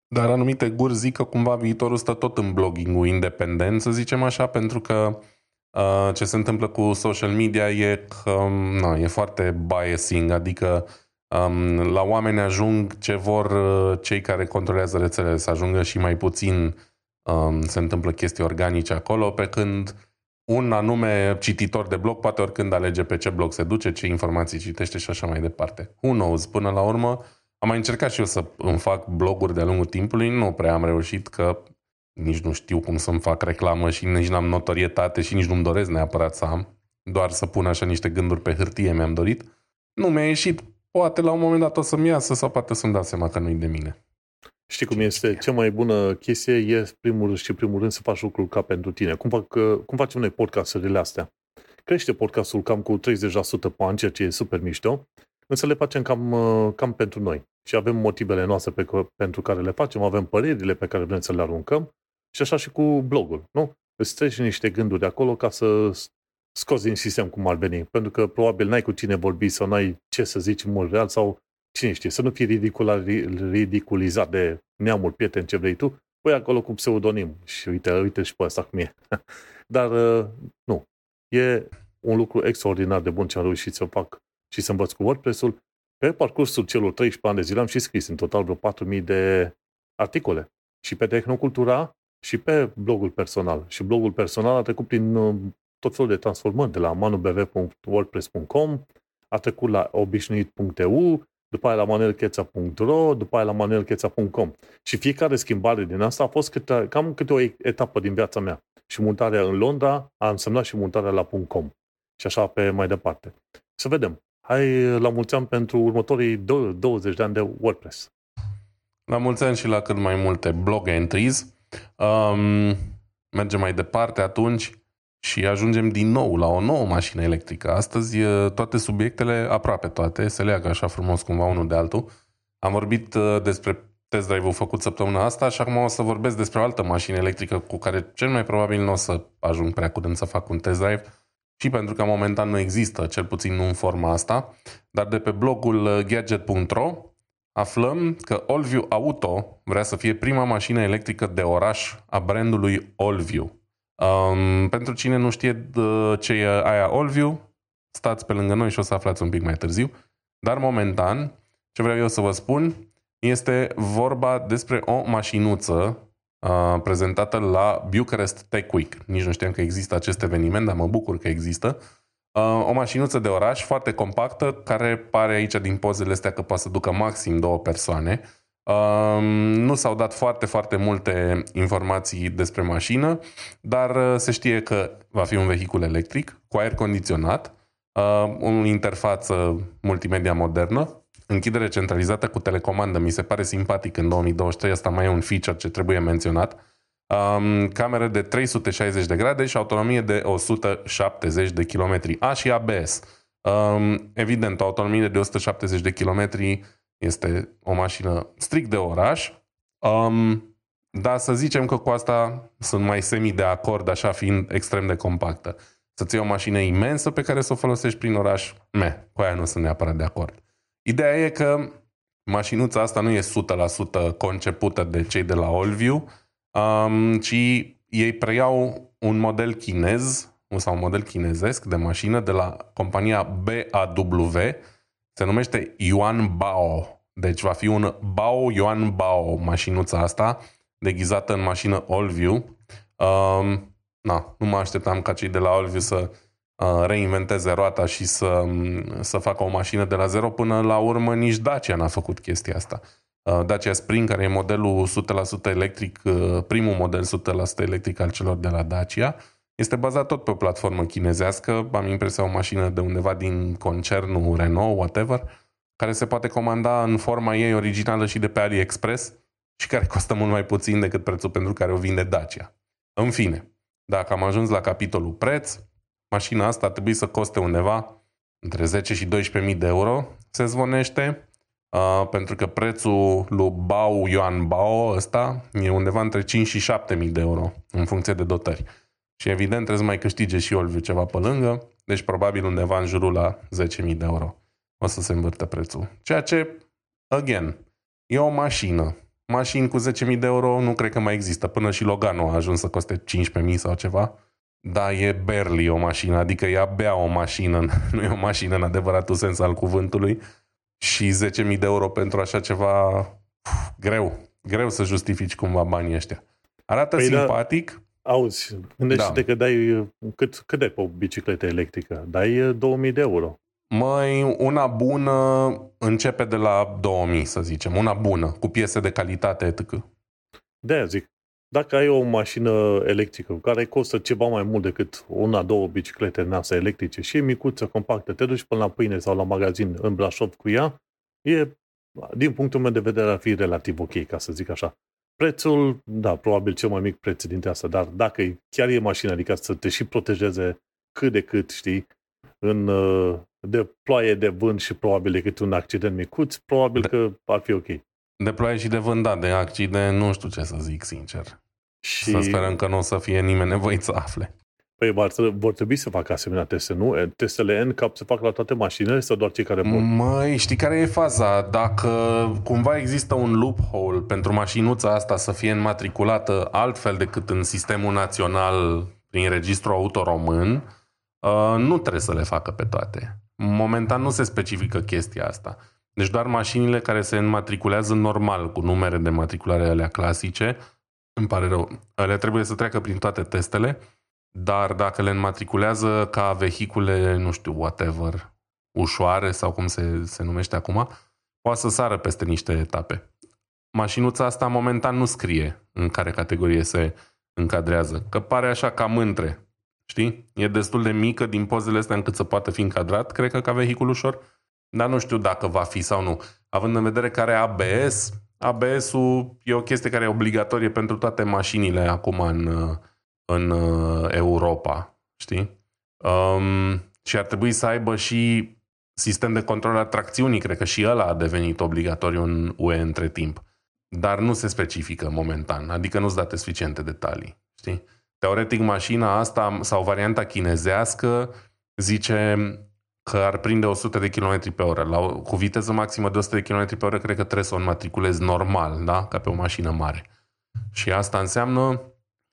dar anumite guri zic că cumva viitorul stă tot în blogging independent, să zicem așa, pentru că uh, ce se întâmplă cu social media e că um, na, e foarte biasing, adică um, la oameni ajung ce vor uh, cei care controlează rețelele, să ajungă și mai puțin um, se întâmplă chestii organice acolo, pe când un anume cititor de blog poate oricând alege pe ce blog se duce, ce informații citește și așa mai departe. Who knows? Până la urmă, am mai încercat și eu să îmi fac bloguri de-a lungul timpului, nu prea am reușit că nici nu știu cum să-mi fac reclamă și nici n-am notorietate și nici nu-mi doresc neapărat să am. Doar să pun așa niște gânduri pe hârtie mi-am dorit. Nu mi-a ieșit. Poate la un moment dat o să-mi iasă sau poate să-mi dau seama că nu-i de mine. Știi cum este? Cea mai bună chestie e primul și primul rând să faci lucrul ca pentru tine. Cum, fac, cum facem noi podcasturile astea? Crește podcastul cam cu 30% pe an, ceea ce e super mișto însă le facem cam, uh, cam pentru noi. Și avem motivele noastre pe, pentru care le facem, avem părerile pe care vrem să le aruncăm și așa și cu blogul, nu? Îți treci niște gânduri de acolo ca să scoți din sistem cum ar veni. Pentru că probabil n-ai cu cine vorbi sau n-ai ce să zici în mod real sau cine știe, să nu fii ridiculizat de neamuri, prieten, ce vrei tu, păi acolo cu pseudonim și uite, uite și pe ăsta cum e. *laughs* Dar uh, nu, e un lucru extraordinar de bun ce am reușit să fac și să învăț cu WordPress-ul, pe parcursul celor 13 ani de zile am și scris în total vreo 4.000 de articole. Și pe Tehnocultura și pe blogul personal. Și blogul personal a trecut prin uh, tot felul de transformări, de la manubv.wordpress.com, a trecut la obișnuit.eu, după aia la manelcheța.ro, după aia la manelcheța.com. Și fiecare schimbare din asta a fost câte, cam câte o etapă din viața mea. Și mutarea în Londra a însemnat și mutarea la .com. Și așa pe mai departe. Să vedem hai la mulți ani pentru următorii 20 de ani de WordPress. La mulți ani și la cât mai multe blog entries. Um, mergem mai departe atunci și ajungem din nou la o nouă mașină electrică. Astăzi toate subiectele, aproape toate, se leagă așa frumos cumva unul de altul. Am vorbit despre test drive-ul făcut săptămâna asta și acum o să vorbesc despre o altă mașină electrică cu care cel mai probabil nu o să ajung prea curând să fac un test drive și pentru că momentan nu există, cel puțin nu în forma asta, dar de pe blogul gadget.ro aflăm că Allview Auto vrea să fie prima mașină electrică de oraș a brandului Allview. Um, pentru cine nu știe ce e aia Allview, stați pe lângă noi și o să aflați un pic mai târziu. Dar momentan, ce vreau eu să vă spun, este vorba despre o mașinuță uh, prezentată la Bucharest Tech Week. Nici nu știam că există acest eveniment, dar mă bucur că există. Uh, o mașinuță de oraș foarte compactă, care pare aici din pozele astea că poate să ducă maxim două persoane. Uh, nu s-au dat foarte, foarte multe informații despre mașină, dar uh, se știe că va fi un vehicul electric cu aer condiționat, uh, o interfață multimedia modernă, închidere centralizată cu telecomandă. Mi se pare simpatic în 2023, asta mai e un feature ce trebuie menționat. Um, cameră de 360 de grade și autonomie de 170 de km. A și ABS. Um, evident, o autonomie de 170 de km este o mașină strict de oraș. Um, dar să zicem că cu asta sunt mai semi de acord, așa fiind extrem de compactă. Să-ți iei o mașină imensă pe care să o folosești prin oraș, me, cu aia nu sunt neapărat de acord. Ideea e că mașinuța asta nu e 100% concepută de cei de la Allview, um, ci ei preiau un model chinez sau un model chinezesc de mașină de la compania BAW, se numește Yuan Bao. Deci va fi un Bao Yuan Bao, mașinuța asta, deghizată în mașină Allview. Um, na, nu mă așteptam ca cei de la Allview să Uh, reinventeze roata și să, um, să facă o mașină de la zero. Până la urmă nici Dacia n-a făcut chestia asta. Uh, Dacia Spring, care e modelul 100% electric, uh, primul model 100% electric al celor de la Dacia, este bazat tot pe o platformă chinezească, am impresia o mașină de undeva din concernul Renault, whatever, care se poate comanda în forma ei originală și de pe AliExpress și care costă mult mai puțin decât prețul pentru care o vinde Dacia. În fine, dacă am ajuns la capitolul preț, mașina asta ar trebui să coste undeva între 10 și 12.000 de euro, se zvonește, uh, pentru că prețul lui Bao Yuan Bao ăsta e undeva între 5 și 7.000 de euro, în funcție de dotări. Și evident trebuie să mai câștige și Olviu ceva pe lângă, deci probabil undeva în jurul la 10.000 de euro o să se învârte prețul. Ceea ce, again, e o mașină. Mașini cu 10.000 de euro nu cred că mai există. Până și Logano a ajuns să coste 15.000 sau ceva. Da, e barely o mașină, adică e abia o mașină, *laughs* nu e o mașină în adevăratul sens al cuvântului și 10.000 de euro pentru așa ceva, pf, greu, greu să justifici cumva banii ăștia. Arată păi da, simpatic. Da, auzi, gândește-te da. că dai, cât, cât dai pe o bicicletă electrică? Dai 2000 de euro. Măi, una bună începe de la 2000, să zicem. Una bună, cu piese de calitate, etc. De-aia zic. Dacă ai o mașină electrică care costă ceva mai mult decât una, două biciclete în astea electrice și e micuță, compactă, te duci până la pâine sau la magazin în Brașov cu ea, e, din punctul meu de vedere, ar fi relativ ok, ca să zic așa. Prețul, da, probabil cel mai mic preț dintre asta, dar dacă chiar e mașina, adică să te și protejeze cât de cât, știi, în, de ploaie, de vânt și probabil decât un accident micuț, probabil de, că ar fi ok. De ploaie și de vânt, da, de accident, nu știu ce să zic, sincer. Și... Să sperăm că nu o să fie nimeni nevoit să afle. Păi vor trebui să facă asemenea teste, nu? Testele NCAP se fac la toate mașinile sau doar cei care pot? Măi, știi care e faza? Dacă cumva există un loophole pentru mașinuța asta să fie înmatriculată altfel decât în sistemul național prin registru auto român, uh, nu trebuie să le facă pe toate. Momentan nu se specifică chestia asta. Deci doar mașinile care se înmatriculează normal cu numere de matriculare alea clasice, îmi pare rău, ele trebuie să treacă prin toate testele, dar dacă le înmatriculează ca vehicule, nu știu, whatever, ușoare sau cum se, se numește acum, poate să sară peste niște etape. Mașinuța asta momentan nu scrie în care categorie se încadrează, că pare așa cam între. Știi? E destul de mică din pozele astea încât să poată fi încadrat, cred că ca vehicul ușor, dar nu știu dacă va fi sau nu. Având în vedere că are ABS, ABS-ul e o chestie care e obligatorie pentru toate mașinile acum în, în Europa, știi? Um, și ar trebui să aibă și sistem de control a tracțiunii, cred că și ăla a devenit obligatoriu în UE între timp. Dar nu se specifică momentan, adică nu-ți date suficiente detalii, știi? Teoretic, mașina asta sau varianta chinezească zice că ar prinde 100 de km pe oră. La, cu viteză maximă de 100 de km pe oră, cred că trebuie să o înmatriculezi normal, da? Ca pe o mașină mare. Și asta înseamnă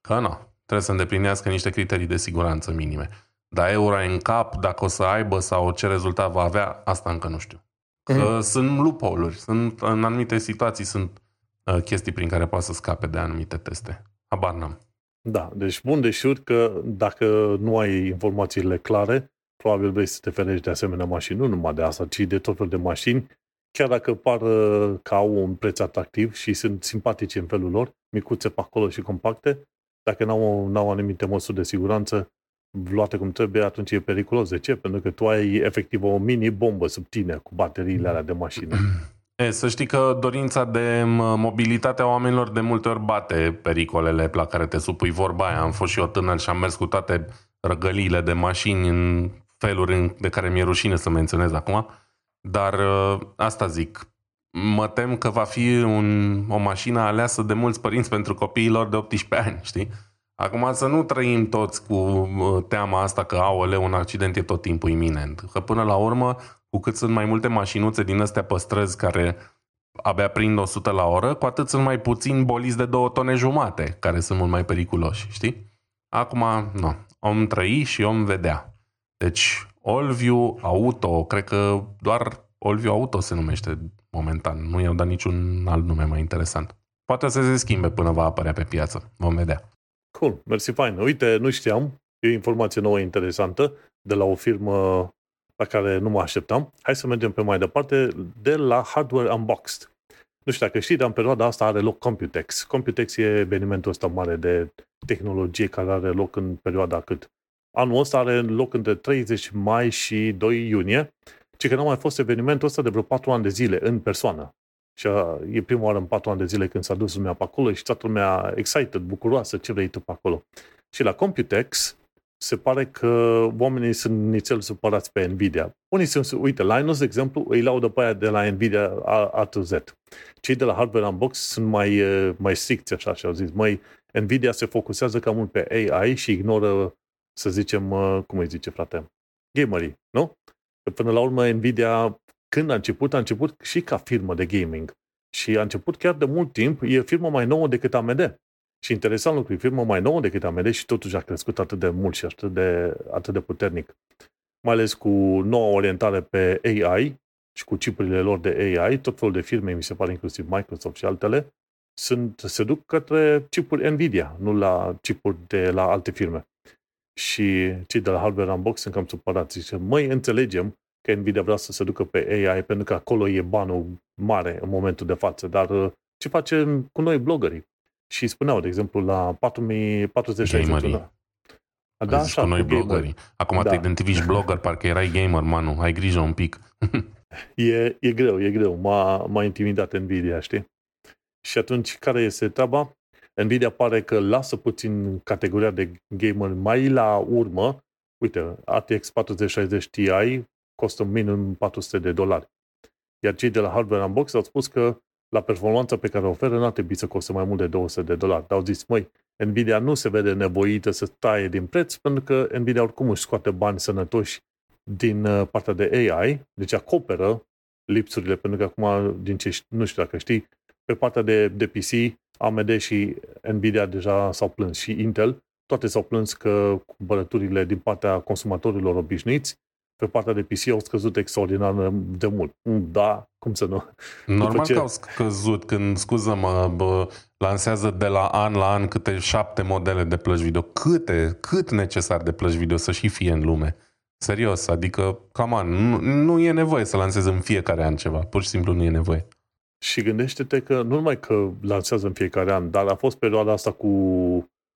că, nu, trebuie să îndeplinească niște criterii de siguranță minime. Dar euro în cap, dacă o să aibă sau ce rezultat va avea, asta încă nu știu. Că mm. sunt lupoluri, sunt, în anumite situații sunt uh, chestii prin care poate să scape de anumite teste. Habar n-am. Da, deci bun de știut că dacă nu ai informațiile clare, probabil vrei să te ferești de asemenea mașini, nu numai de asta, ci de tot felul de mașini, chiar dacă par că au un preț atractiv și sunt simpatice în felul lor, micuțe pe acolo și compacte, dacă n-au, n-au anumite măsuri de siguranță luate cum trebuie, atunci e periculos. De ce? Pentru că tu ai efectiv o mini-bombă sub tine cu bateriile alea de mașină. E, să știi că dorința de mobilitate a oamenilor de multe ori bate pericolele la care te supui vorba aia. Am fost și eu tânăr și am mers cu toate răgăliile de mașini în feluri de care mi-e rușine să menționez acum. Dar ă, asta zic, mă tem că va fi un, o mașină aleasă de mulți părinți pentru copiilor de 18 ani, știi? Acum să nu trăim toți cu teama asta că, aoleu, un accident e tot timpul iminent. Că până la urmă, cu cât sunt mai multe mașinuțe din astea păstrăzi care abia prind 100 la oră, cu atât sunt mai puțini boliți de două tone jumate, care sunt mult mai periculoși, știi? Acum, nu. Om trăi și om vedea. Deci, Allview Auto, cred că doar Allview Auto se numește momentan. Nu i-au dat niciun alt nume mai interesant. Poate să se schimbe până va apărea pe piață. Vom vedea. Cool, mersi fain. Uite, nu știam, e o informație nouă interesantă de la o firmă la care nu mă așteptam. Hai să mergem pe mai departe, de la Hardware Unboxed. Nu știu dacă știți, dar în perioada asta are loc Computex. Computex e evenimentul ăsta mare de tehnologie care are loc în perioada cât? Anul ăsta are loc între 30 mai și 2 iunie, ci că nu a mai fost evenimentul ăsta de vreo 4 ani de zile în persoană. Și e prima oară în patru ani de zile când s-a dus lumea pe acolo și toată lumea excited, bucuroasă, ce vrei tu pe acolo. Și la Computex se pare că oamenii sunt nițel supărați pe Nvidia. Unii sunt, uite, Linus, de exemplu, îi laudă pe aia de la Nvidia A, A to Z. Cei de la Hardware Unbox sunt mai, mai stricți așa și au zis, măi, Nvidia se focusează cam mult pe AI și ignoră, să zicem, cum îi zice, frate, gamerii, nu? Că până la urmă Nvidia când a început, a început și ca firmă de gaming. Și a început chiar de mult timp, e firmă mai nouă decât AMD. Și interesant lucru, e firmă mai nouă decât AMD și totuși a crescut atât de mult și atât de, atât de puternic. Mai ales cu noua orientare pe AI și cu chipurile lor de AI, tot felul de firme, mi se pare inclusiv Microsoft și altele, sunt, se duc către chipuri Nvidia, nu la chipuri de la alte firme. Și cei de la Hardware Unbox sunt cam supărați. Zice, măi, înțelegem că Nvidia vrea să se ducă pe AI pentru că acolo e banul mare în momentul de față. Dar uh, ce facem cu noi blogării? Și spuneau, de exemplu, la 4040 Gamerii. Da, așa, cu noi cu blogării. Acum da. te identifici *laughs* blogger, parcă erai gamer, manu. Ai grijă un pic. *laughs* e, e greu, e greu. M-a, m-a intimidat Nvidia, știi? Și atunci, care este treaba? Nvidia pare că lasă puțin categoria de gamer mai la urmă. Uite, RTX 4060 Ti costă minim 400 de dolari. Iar cei de la Hardware Unbox au spus că la performanța pe care o oferă n-ar trebui să coste mai mult de 200 de dolari. Dar au zis, măi, Nvidia nu se vede nevoită să taie din preț, pentru că Nvidia oricum își scoate bani sănătoși din uh, partea de AI, deci acoperă lipsurile, pentru că acum, din ce nu știu dacă știi, pe partea de, de PC, AMD și Nvidia deja s-au plâns și Intel, toate s-au plâns că cumpărăturile din partea consumatorilor obișnuiți pe partea de PC au scăzut extraordinar de mult. Mm, da, cum să nu? Normal ce... că au scăzut când, scuză-mă, bă, lansează de la an la an câte șapte modele de plăci video. Câte, cât necesar de plăci video să și fie în lume? Serios, adică, come on, nu, nu e nevoie să lanseze în fiecare an ceva. Pur și simplu nu e nevoie. Și gândește-te că nu numai că lansează în fiecare an, dar a fost perioada asta cu,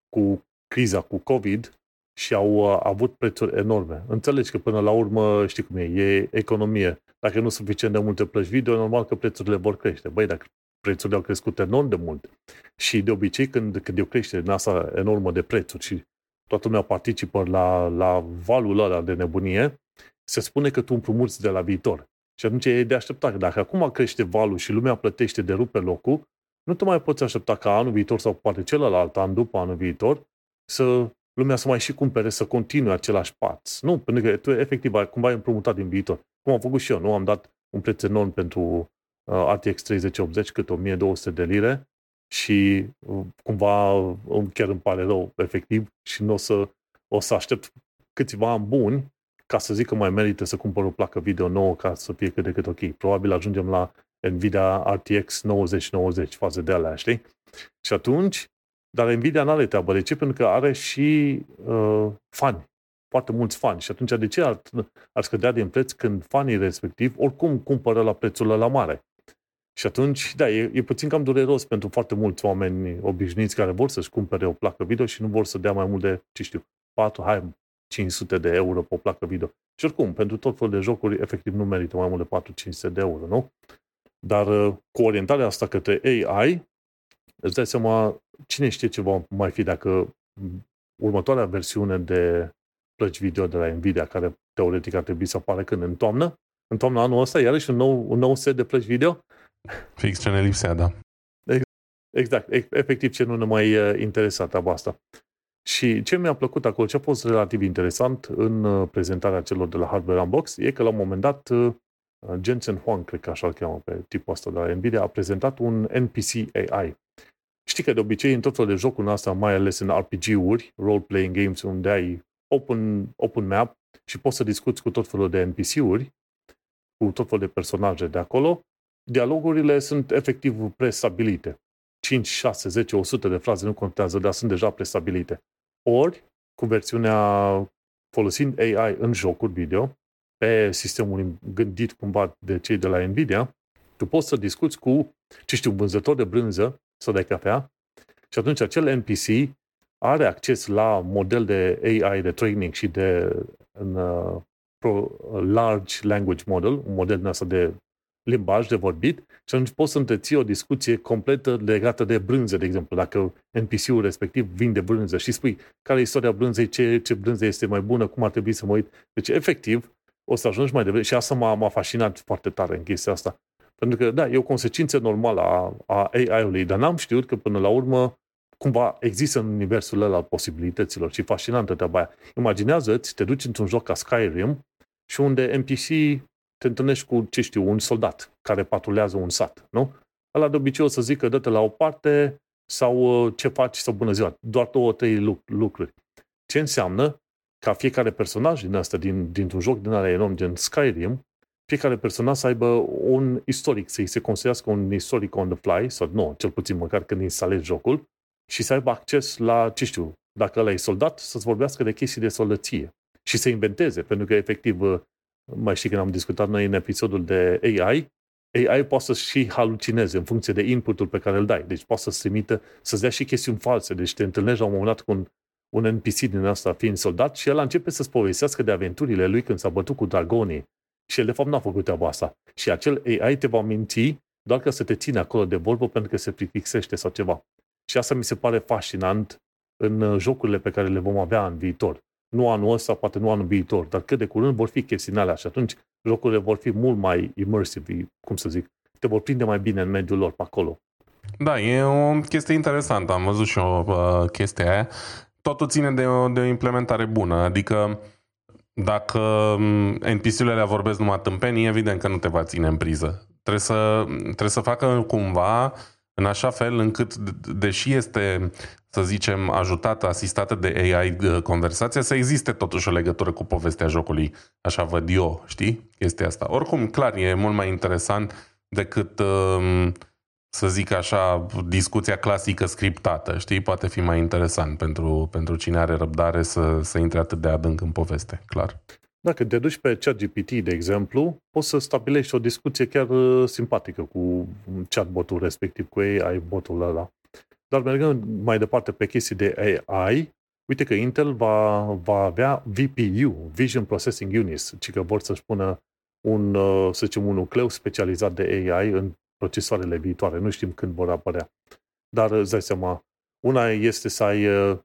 cu criza, cu COVID, și au uh, avut prețuri enorme. Înțelegi că până la urmă, știi cum e, e economie. Dacă nu sunt suficient de multe plăci video, normal că prețurile vor crește. Băi, dacă prețurile au crescut enorm de mult și de obicei când, când e o creștere din asta enormă de prețuri și toată lumea participă la, la valul ăla de nebunie, se spune că tu împrumuți de la viitor. Și atunci e de așteptat că dacă acum crește valul și lumea plătește de rupe locul, nu te mai poți aștepta ca anul viitor sau poate celălalt an după anul viitor să lumea să mai și cumpere, să continue același paț. Nu, pentru că tu efectiv ai, cumva ai împrumutat din viitor. Cum am făcut și eu, nu? Am dat un preț enorm pentru uh, RTX 3080 cât 1200 de lire și uh, cumva uh, chiar îmi pare rău, efectiv, și nu o să, o să aștept câțiva ani buni ca să zic că mai merită să cumpăr o placă video nouă ca să fie cât de cât ok. Probabil ajungem la Nvidia RTX 9090 fază de alea, știi? Și atunci, dar Nvidia nu are treabă. De ce? Pentru că are și uh, fani. Foarte mulți fani. Și atunci de ce ar, ar scădea din preț când fanii respectiv oricum cumpără la prețul la mare? Și atunci, da, e, e puțin cam dureros pentru foarte mulți oameni obișnuiți care vor să-și cumpere o placă video și nu vor să dea mai mult de, ce știu, 4, hai, 500 de euro pe o placă video. Și oricum, pentru tot felul de jocuri, efectiv nu merită mai mult de 4-500 de euro, nu? Dar uh, cu orientarea asta către AI, îți dai seama cine știe ce va mai fi dacă următoarea versiune de plăci video de la Nvidia, care teoretic ar trebui să apară când în toamnă, în toamna anul ăsta, iarăși un nou, un nou set de plăci video. Fix ce ne lipsea, da. Exact, efectiv ce nu ne mai uh, interesa treaba asta. Și ce mi-a plăcut acolo, ce a fost relativ interesant în uh, prezentarea celor de la Hardware Unbox, e că la un moment dat uh, Jensen Huang, cred că așa îl cheamă pe tipul ăsta de la Nvidia, a prezentat un NPC AI. Știi că de obicei în tot felul de jocuri asta, mai ales în RPG-uri, role-playing games, unde ai open, open map și poți să discuți cu tot felul de NPC-uri, cu tot felul de personaje de acolo, dialogurile sunt efectiv prestabilite. 5, 6, 10, 100 de fraze nu contează, dar sunt deja prestabilite. Ori, cu versiunea folosind AI în jocuri video, pe sistemul gândit cumva de cei de la Nvidia, tu poți să discuți cu, ce știu, vânzător de brânză sau de cafea și atunci acel NPC are acces la model de AI de training și de în, uh, pro, large language model, un model din asta de limbaj de vorbit și atunci poți să întreții o discuție completă legată de brânză, de exemplu. Dacă NPC-ul respectiv vinde brânză și spui care e istoria brânzei, ce, ce brânză este mai bună, cum ar trebui să mă uit. Deci, efectiv, o să ajungi mai devreme. Și asta m-a, m-a fascinat foarte tare în chestia asta. Pentru că, da, e o consecință normală a, a AI-ului, dar n-am știut că până la urmă cumva există în universul ăla posibilităților și fascinantă treaba aia. Imaginează-ți, te duci într-un joc ca Skyrim și unde NPC te întâlnești cu, ce știu, un soldat care patrulează un sat, nu? Ăla de obicei o să zică, dă-te la o parte sau uh, ce faci sau bună ziua. Doar două, trei lucruri. Ce înseamnă ca fiecare personaj din asta, din, dintr-un joc din ăla enorm, gen Skyrim, fiecare personaj să aibă un istoric, să-i se construiască un istoric on the fly, sau nu, cel puțin măcar când instalezi jocul, și să aibă acces la, ce știu, dacă ăla e soldat, să-ți vorbească de chestii de soldăție și să inventeze, pentru că efectiv, mai știi când am discutat noi în episodul de AI, AI poate să și halucineze în funcție de inputul pe care îl dai. Deci poate să-ți trimită, să-ți dea și chestiuni false. Deci te întâlnești la un moment dat cu un, un NPC din asta fiind soldat și el începe să-ți povestească de aventurile lui când s-a bătut cu dragonii. Și el de fapt n-a făcut treaba asta. Și acel AI te va minți doar ca să te ține acolo de vorbă pentru că se plictisește sau ceva. Și asta mi se pare fascinant în uh, jocurile pe care le vom avea în viitor. Nu anul ăsta, poate nu anul viitor, dar cât de curând vor fi chestiile alea și atunci jocurile vor fi mult mai immersive, cum să zic, te vor prinde mai bine în mediul lor pe acolo. Da, e o chestie interesantă. Am văzut și o uh, chestie aia. Totul ține de o, de o implementare bună. Adică dacă um, NPC-urile vorbesc numai tâmpenii, evident că nu te va ține în priză. Trebuie să, trebuie să facă cumva în așa fel încât, deși este, să zicem, ajutată, asistată de AI uh, conversația, să existe totuși o legătură cu povestea jocului. Așa văd eu, știi, chestia asta. Oricum, clar, e mult mai interesant decât, um, să zic așa, discuția clasică scriptată, știi? Poate fi mai interesant pentru, pentru cine are răbdare să, să intre atât de adânc în poveste, clar. Dacă te duci pe ChatGPT, de exemplu, poți să stabilești o discuție chiar uh, simpatică cu chatbotul respectiv, cu AI-botul ăla. Dar mergând mai departe pe chestii de AI, uite că Intel va, va avea VPU, Vision Processing Units, ci că vor să-și pună un, uh, să zicem, un nucleu specializat de AI în procesoarele viitoare. Nu știm când vor apărea. Dar îți dai seama, una este să ai uh,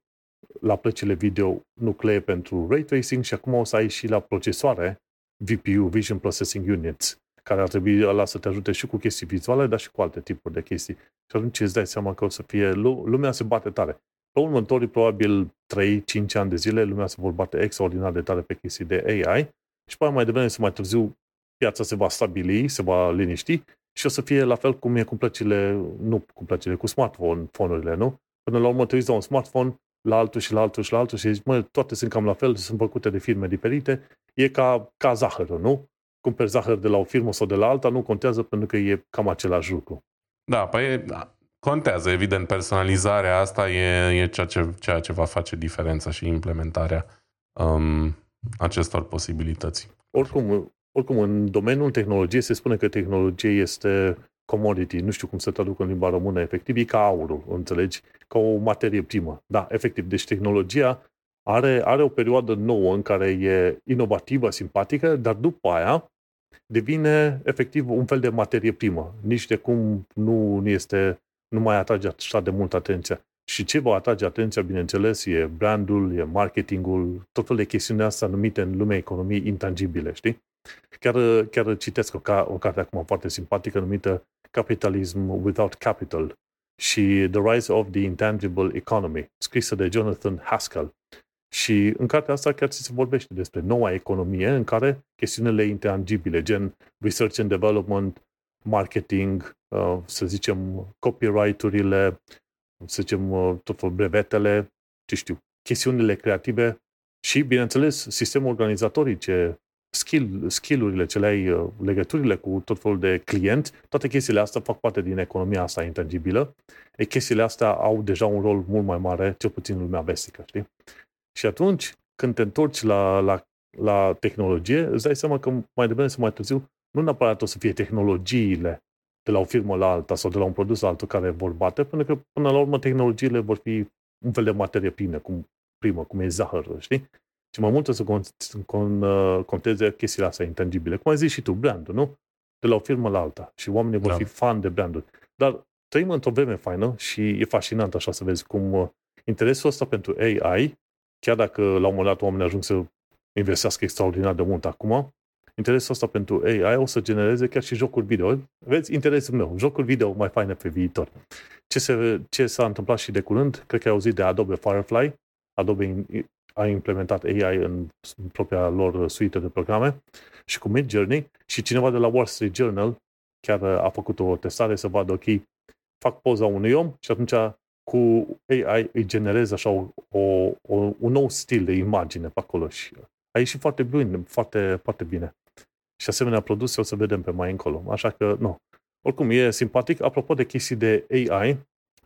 la plăcile video nuclee pentru ray tracing și acum o să ai și la procesoare VPU, Vision Processing Units, care ar trebui ăla să te ajute și cu chestii vizuale, dar și cu alte tipuri de chestii. Și atunci îți dai seama că o să fie, lumea se bate tare. pe următorii probabil 3-5 ani de zile lumea se vor bate extraordinar de tare pe chestii de AI și pe mai devreme să mai târziu piața se va stabili, se va liniști și o să fie la fel cum e cu plăcile, nu cu plăcile, cu smartphone-urile, nu? Până la urmă te uiți la un smartphone, la altul și la altul și la altul și zici, mă, toate sunt cam la fel, sunt făcute de firme diferite, e ca, ca zahărul, nu? Cumperi zahăr de la o firmă sau de la alta, nu contează pentru că e cam același lucru. Da, păi da, contează, evident, personalizarea asta e, e ceea, ce, ceea ce va face diferența și implementarea um, acestor posibilități. Oricum, oricum, în domeniul tehnologiei se spune că tehnologie este commodity, nu știu cum să traduc în limba română, efectiv, e ca aurul, înțelegi? Ca o materie primă. Da, efectiv. Deci tehnologia are, are o perioadă nouă în care e inovativă, simpatică, dar după aia devine efectiv un fel de materie primă. Nici de cum nu este, nu mai atrage așa de mult atenția. Și ce va atrage atenția, bineînțeles, e brandul, e marketingul, tot felul de chestiuni astea numite în lumea economiei intangibile, știi? Chiar, chiar citesc o, ca, o carte acum foarte simpatică numită Capitalism Without Capital și The Rise of the Intangible Economy, scrisă de Jonathan Haskell. Și în cartea asta chiar se vorbește despre noua economie în care chestiunile intangibile, gen research and development, marketing, uh, să zicem copyright-urile, să zicem uh, tot felul brevetele, ce știu, chestiunile creative și, bineînțeles, sistemul organizatorice, skill, skill-urile ce le ai, uh, legăturile cu tot felul de clienți, toate chestiile astea fac parte din economia asta intangibilă. E, chestiile astea au deja un rol mult mai mare, cel puțin în lumea vestică, știi? Și atunci, când te întorci la, la, la tehnologie, îți dai seama că mai devreme sau mai târziu, nu neapărat o să fie tehnologiile de la o firmă la alta sau de la un produs la altul care vor bate, pentru că până la urmă tehnologiile vor fi un fel de materie primă, cum, primă, cum e zahărul, știi? Și mai mult o să con, con, uh, conteze chestiile astea intangibile. Cum ai zis și tu, brandul, nu? De la o firmă la alta. Și oamenii vor da. fi fan de branduri. Dar trăim într-o vreme faină și e fascinant așa să vezi cum uh, interesul ăsta pentru AI, chiar dacă la un moment dat oamenii ajung să investească extraordinar de mult acum, interesul ăsta pentru AI o să genereze chiar și jocuri video. Vezi, interesul meu, jocuri video mai faine pe viitor. Ce, se, ce s-a întâmplat și de curând, cred că ai auzit de Adobe Firefly, Adobe a implementat AI în, în propria lor suite de programe și cu Mid Journey și cineva de la Wall Street Journal chiar a făcut o testare să vadă, ok, fac poza unui om și atunci cu AI îi generez așa o, o, o, un nou stil de imagine pe acolo și a ieșit foarte bine, foarte, foarte bine. Și asemenea produse o să vedem pe mai încolo. Așa că, nu. Oricum, e simpatic. Apropo de chestii de AI,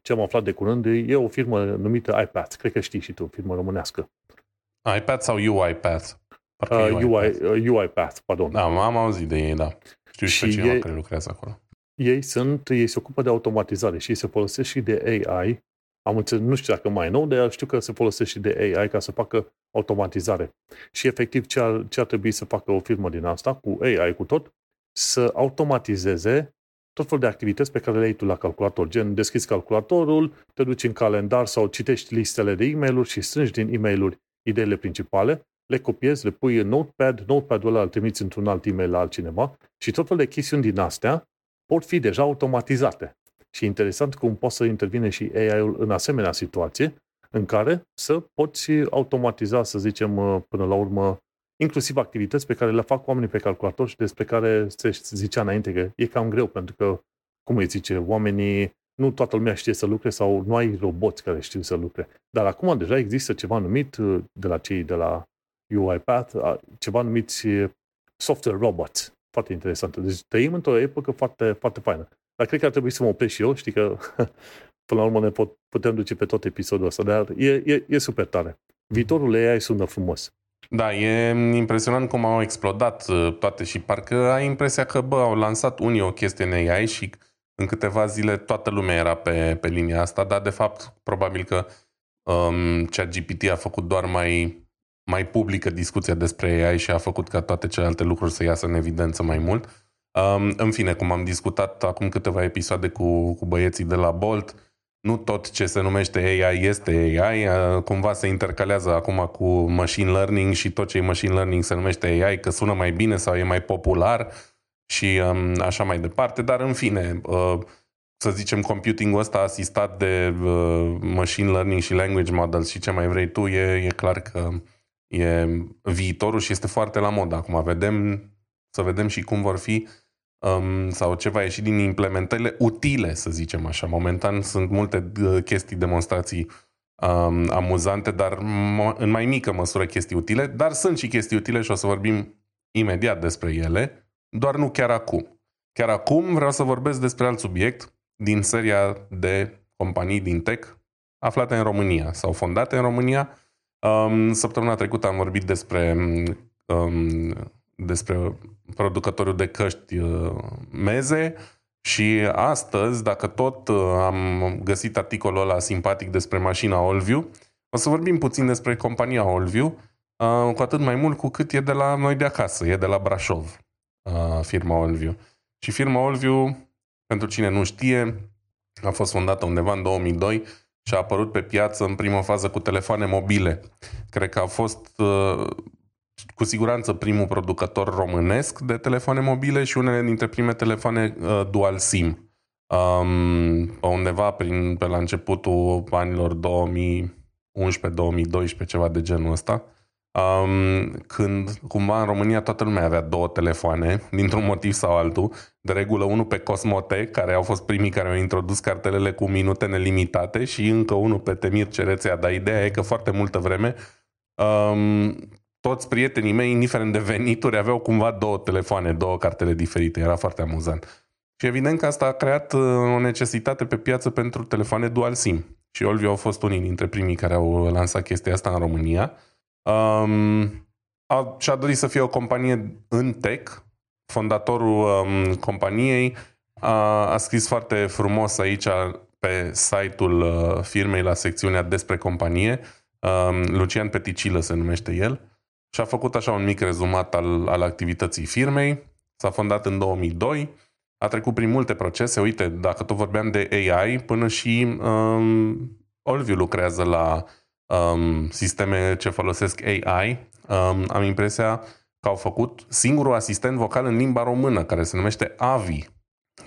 ce am aflat de curând, e o firmă numită iPad. Cred că știi și tu, firmă românească iPad sau UiPath? Uh, UI, uh, UiPath, pardon. Da, am auzit de ei, da. Știu și pe cineva ei, care lucrează acolo. Ei sunt, ei se ocupă de automatizare și ei se folosesc și de AI. Am înțeles, nu știu dacă mai e nou, dar știu că se folosesc și de AI ca să facă automatizare. Și efectiv ce ar, ce ar trebui să facă o firmă din asta, cu AI, cu tot, să automatizeze tot felul de activități pe care le ai tu la calculator. Gen, deschizi calculatorul, te duci în calendar sau citești listele de e mail și strângi din e mail ideile principale, le copiezi, le pui în Notepad, Notepad-ul ăla îl trimiți într-un alt e-mail la altcineva și tot felul de chestiuni din astea pot fi deja automatizate. Și interesant cum poate să intervine și AI-ul în asemenea situație în care să poți automatiza, să zicem, uh, până la urmă, inclusiv activități pe care le fac oamenii pe calculator și despre care se zicea înainte că e cam greu, pentru că, cum îi zice, oamenii nu toată lumea știe să lucre sau nu ai roboți care știu să lucre. Dar acum deja există ceva numit uh, de la cei de la UiPath, uh, ceva numit uh, software robots. Foarte interesant. Deci trăim într-o epocă foarte, foarte faină. Dar cred că ar trebui să mă opresc și eu, știi că *laughs* până la urmă ne pot, putem duce pe tot episodul ăsta, dar e, e, e super tare. Viitorul AI sună frumos. Da, e impresionant cum au explodat toate și parcă ai impresia că, bă, au lansat unii o chestie în AI și în câteva zile toată lumea era pe, pe linia asta, dar de fapt probabil că um, ChatGPT a făcut doar mai, mai publică discuția despre AI și a făcut ca toate celelalte lucruri să iasă în evidență mai mult. Um, în fine, cum am discutat acum câteva episoade cu, cu băieții de la Bolt, nu tot ce se numește AI este AI, uh, cumva se intercalează acum cu machine learning și tot ce e machine learning se numește AI, că sună mai bine sau e mai popular și um, așa mai departe, dar în fine, uh, să zicem, computing ăsta asistat de uh, machine learning și language models și ce mai vrei tu, e, e clar că e viitorul și este foarte la mod. Acum vedem, să vedem și cum vor fi um, sau ce va ieși din implementările utile, să zicem așa. Momentan sunt multe uh, chestii, demonstrații um, amuzante, dar în mai mică măsură chestii utile, dar sunt și chestii utile și o să vorbim imediat despre ele, doar nu chiar acum. Chiar acum vreau să vorbesc despre alt subiect din seria de companii din tech aflate în România sau fondate în România. Um, săptămâna trecută am vorbit despre um, despre producătorul de căști uh, Meze și astăzi, dacă tot uh, am găsit articolul ăla simpatic despre mașina Olviu, o să vorbim puțin despre compania Olviu, uh, cu atât mai mult cu cât e de la noi de acasă, e de la Brașov, firma Olviu. Și firma Olviu, pentru cine nu știe, a fost fondată undeva în 2002 și a apărut pe piață în prima fază cu telefoane mobile. Cred că a fost cu siguranță primul producător românesc de telefoane mobile și unele dintre prime telefoane uh, dual SIM. Um, undeva prin, pe la începutul anilor 2011-2012, ceva de genul ăsta. Um, când cumva în România toată lumea avea două telefoane, *laughs* dintr-un motiv sau altul, de regulă unul pe Cosmote, care au fost primii care au introdus cartelele cu minute nelimitate și încă unul pe Temir Cerețea, dar ideea e că foarte multă vreme um, toți prietenii mei, indiferent de venituri, aveau cumva două telefoane, două cartele diferite. Era foarte amuzant. Și evident că asta a creat uh, o necesitate pe piață pentru telefoane dual SIM. Și Olviu au fost unii dintre primii care au lansat chestia asta în România. Um, a, și-a dorit să fie o companie în tech. Fondatorul um, companiei a, a scris foarte frumos aici pe site-ul uh, firmei la secțiunea despre companie. Um, Lucian Peticilă se numește el și a făcut așa un mic rezumat al, al activității firmei. S-a fondat în 2002, a trecut prin multe procese. Uite, dacă tot vorbeam de AI, până și um, Olviu lucrează la um, sisteme ce folosesc AI. Um, am impresia că au făcut singurul asistent vocal în limba română, care se numește AVI.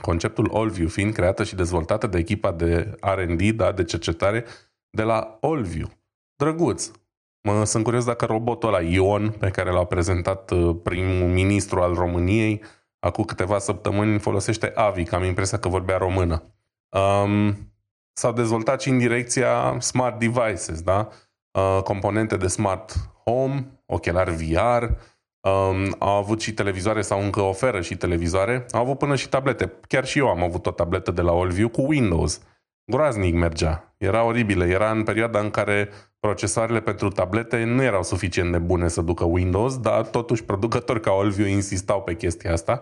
Conceptul Olviu fiind creată și dezvoltată de echipa de R&D, da, de cercetare, de la Olviu. Drăguț, Mă, sunt curios dacă robotul ăla Ion, pe care l-a prezentat uh, primul ministru al României, acum câteva săptămâni folosește AVI, am impresia că vorbea română. Um, s-au dezvoltat și în direcția smart devices, da? Uh, componente de smart home, ochelari VR, um, au avut și televizoare sau încă oferă și televizoare, au avut până și tablete. Chiar și eu am avut o tabletă de la Allview cu Windows. Groaznic mergea. Era oribilă. Era în perioada în care procesoarele pentru tablete nu erau suficient de bune să ducă Windows, dar totuși producători ca Olvio insistau pe chestia asta.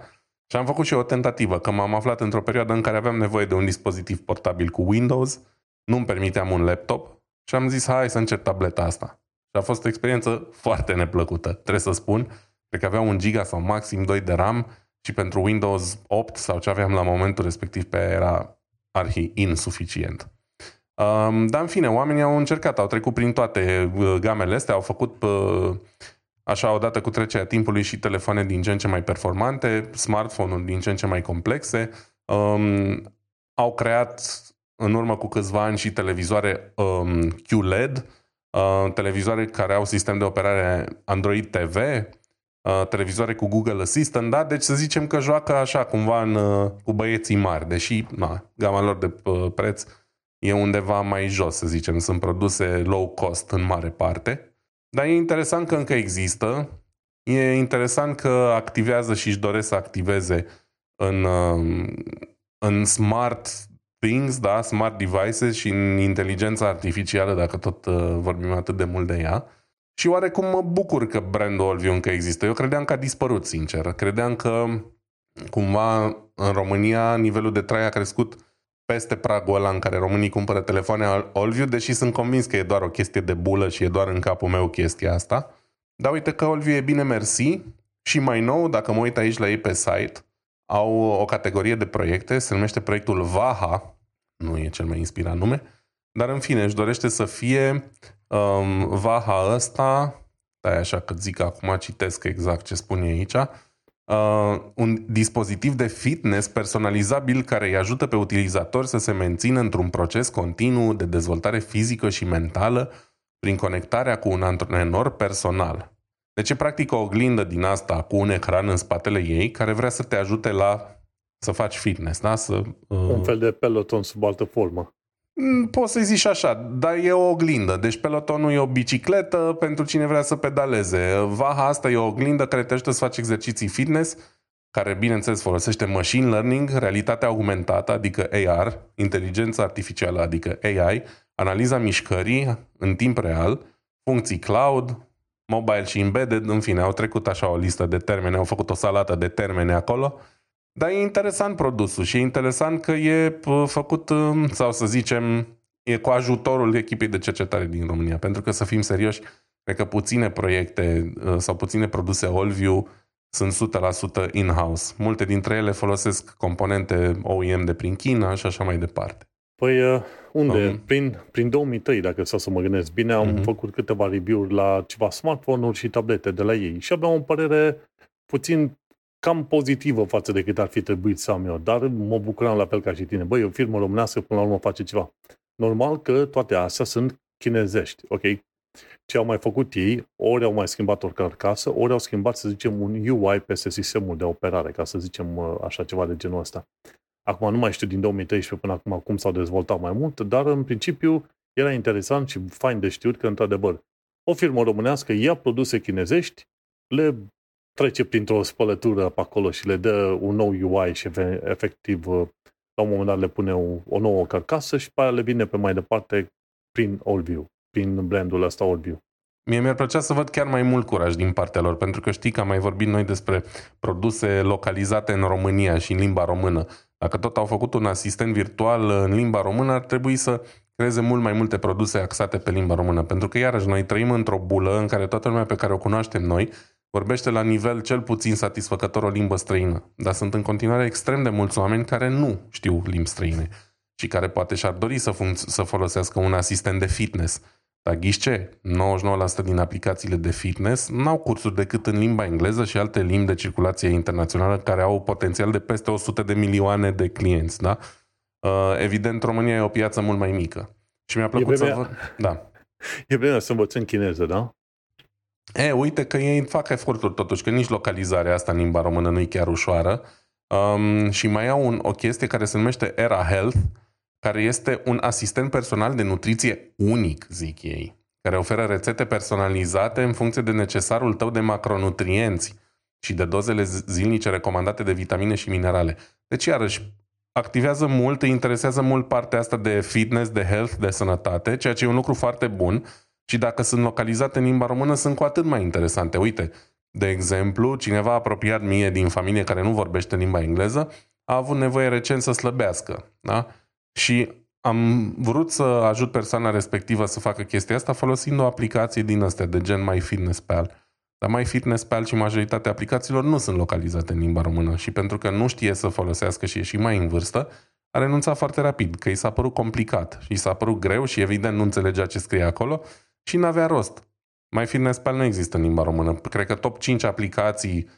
Și am făcut și o tentativă, că m-am aflat într-o perioadă în care aveam nevoie de un dispozitiv portabil cu Windows, nu-mi permiteam un laptop și am zis, hai să încerc tableta asta. Și a fost o experiență foarte neplăcută, trebuie să spun. Cred că avea un giga sau maxim 2 de RAM și pentru Windows 8 sau ce aveam la momentul respectiv pe era arhi insuficient. Dar în fine, oamenii au încercat, au trecut prin toate uh, gamele astea, au făcut uh, așa odată cu trecerea timpului și telefoane din ce în ce mai performante, smartphone-uri din ce în ce mai complexe, um, au creat în urmă cu câțiva ani și televizoare um, QLED, uh, televizoare care au sistem de operare Android TV, uh, televizoare cu Google Assistant, da? Deci să zicem că joacă așa cumva în, uh, cu băieții mari, deși na, gama lor de uh, preț e undeva mai jos, să zicem. Sunt produse low cost în mare parte. Dar e interesant că încă există. E interesant că activează și își doresc să activeze în, um, în smart things, da, smart devices și în inteligența artificială, dacă tot uh, vorbim atât de mult de ea. Și oarecum mă bucur că brandul Olviu încă există. Eu credeam că a dispărut, sincer. Credeam că cumva în România nivelul de trai a crescut peste pragul ăla în care românii cumpără telefoane Olviu, deși sunt convins că e doar o chestie de bulă și e doar în capul meu chestia asta. Dar uite că Olviu e bine mersi. Și mai nou, dacă mă uit aici la ei pe site, au o categorie de proiecte, se numește proiectul Vaha, nu e cel mai inspirat nume, dar în fine își dorește să fie um, Vaha ăsta, stai așa că zic acum, citesc exact ce spune aici, uh, un dispozitiv de fitness personalizabil care îi ajută pe utilizator să se mențină într-un proces continuu de dezvoltare fizică și mentală prin conectarea cu un antrenor personal. Deci e practic o oglindă din asta cu un ecran în spatele ei care vrea să te ajute la să faci fitness, da? Să, uh... Un fel de peloton sub altă formă. Mm, poți să-i zici așa, dar e o oglindă. Deci pelotonul e o bicicletă pentru cine vrea să pedaleze. Vaha asta e o oglindă care te ajută să faci exerciții fitness, care bineînțeles folosește machine learning, realitatea augmentată, adică AR, inteligența artificială, adică AI, analiza mișcării în timp real, funcții cloud, mobile și embedded, în fine, au trecut așa o listă de termene, au făcut o salată de termene acolo dar e interesant produsul și e interesant că e făcut, um, sau să zicem, e cu ajutorul echipei de cercetare din România. Pentru că, să fim serioși, cred că puține proiecte uh, sau puține produse Allview sunt 100% in-house. Multe dintre ele folosesc componente OEM de prin China și așa mai departe. Păi, uh, unde? Um, prin, prin 2003, dacă să să mă gândesc bine, am uh-huh. făcut câteva review-uri la ceva smartphone-uri și tablete de la ei și aveam o părere puțin cam pozitivă față de cât ar fi trebuit să am eu, dar mă bucuram la fel ca și tine. Băi, o firmă românească până la urmă face ceva. Normal că toate astea sunt chinezești, ok? Ce au mai făcut ei, ori au mai schimbat o carcasă, ori au schimbat, să zicem, un UI peste sistemul de operare, ca să zicem uh, așa ceva de genul ăsta. Acum nu mai știu din 2013 până acum cum s-au dezvoltat mai mult, dar în principiu era interesant și fain de știut că, într-adevăr, o firmă românească ia produse chinezești, le trece printr-o spălătură pe acolo și le dă un nou UI și efectiv uh, la un moment dat le pune o, o nouă carcasă și pe aia le vine pe mai departe prin AllView, prin brandul ăsta AllView. Mie mi-ar plăcea să văd chiar mai mult curaj din partea lor, pentru că știi că am mai vorbit noi despre produse localizate în România și în limba română. Dacă tot au făcut un asistent virtual în limba română, ar trebui să creeze mult mai multe produse axate pe limba română, pentru că iarăși noi trăim într-o bulă în care toată lumea pe care o cunoaștem noi vorbește la nivel cel puțin satisfăcător o limbă străină, dar sunt în continuare extrem de mulți oameni care nu știu limbi străine și care poate și-ar dori să, funcț- să folosească un asistent de fitness. Dar ghiși ce? 99% din aplicațiile de fitness n-au cursuri decât în limba engleză și alte limbi de circulație internațională care au potențial de peste 100 de milioane de clienți. Da? Uh, evident, România e o piață mult mai mică. Și mi-a plăcut să văd... Da. *laughs* E bine să învățăm chineză, da? E, uite că ei fac eforturi totuși, că nici localizarea asta în limba română nu e chiar ușoară. Um, și mai au un, o chestie care se numește Era Health, care este un asistent personal de nutriție unic, zic ei, care oferă rețete personalizate în funcție de necesarul tău de macronutrienți și de dozele zilnice recomandate de vitamine și minerale. Deci, iarăși, activează mult, îi interesează mult partea asta de fitness, de health, de sănătate, ceea ce e un lucru foarte bun și dacă sunt localizate în limba română, sunt cu atât mai interesante. Uite, de exemplu, cineva apropiat mie din familie care nu vorbește limba engleză a avut nevoie recent să slăbească. Da? Și am vrut să ajut persoana respectivă să facă chestia asta folosind o aplicație din astea, de gen MyFitnessPal. Dar MyFitnessPal și majoritatea aplicațiilor nu sunt localizate în limba română și pentru că nu știe să folosească și e și mai în vârstă, a renunțat foarte rapid, că i s-a părut complicat și i s-a părut greu și evident nu înțelegea ce scrie acolo și n-avea rost. Mai Fitnesspal nu există în limba română. Cred că top 5 aplicații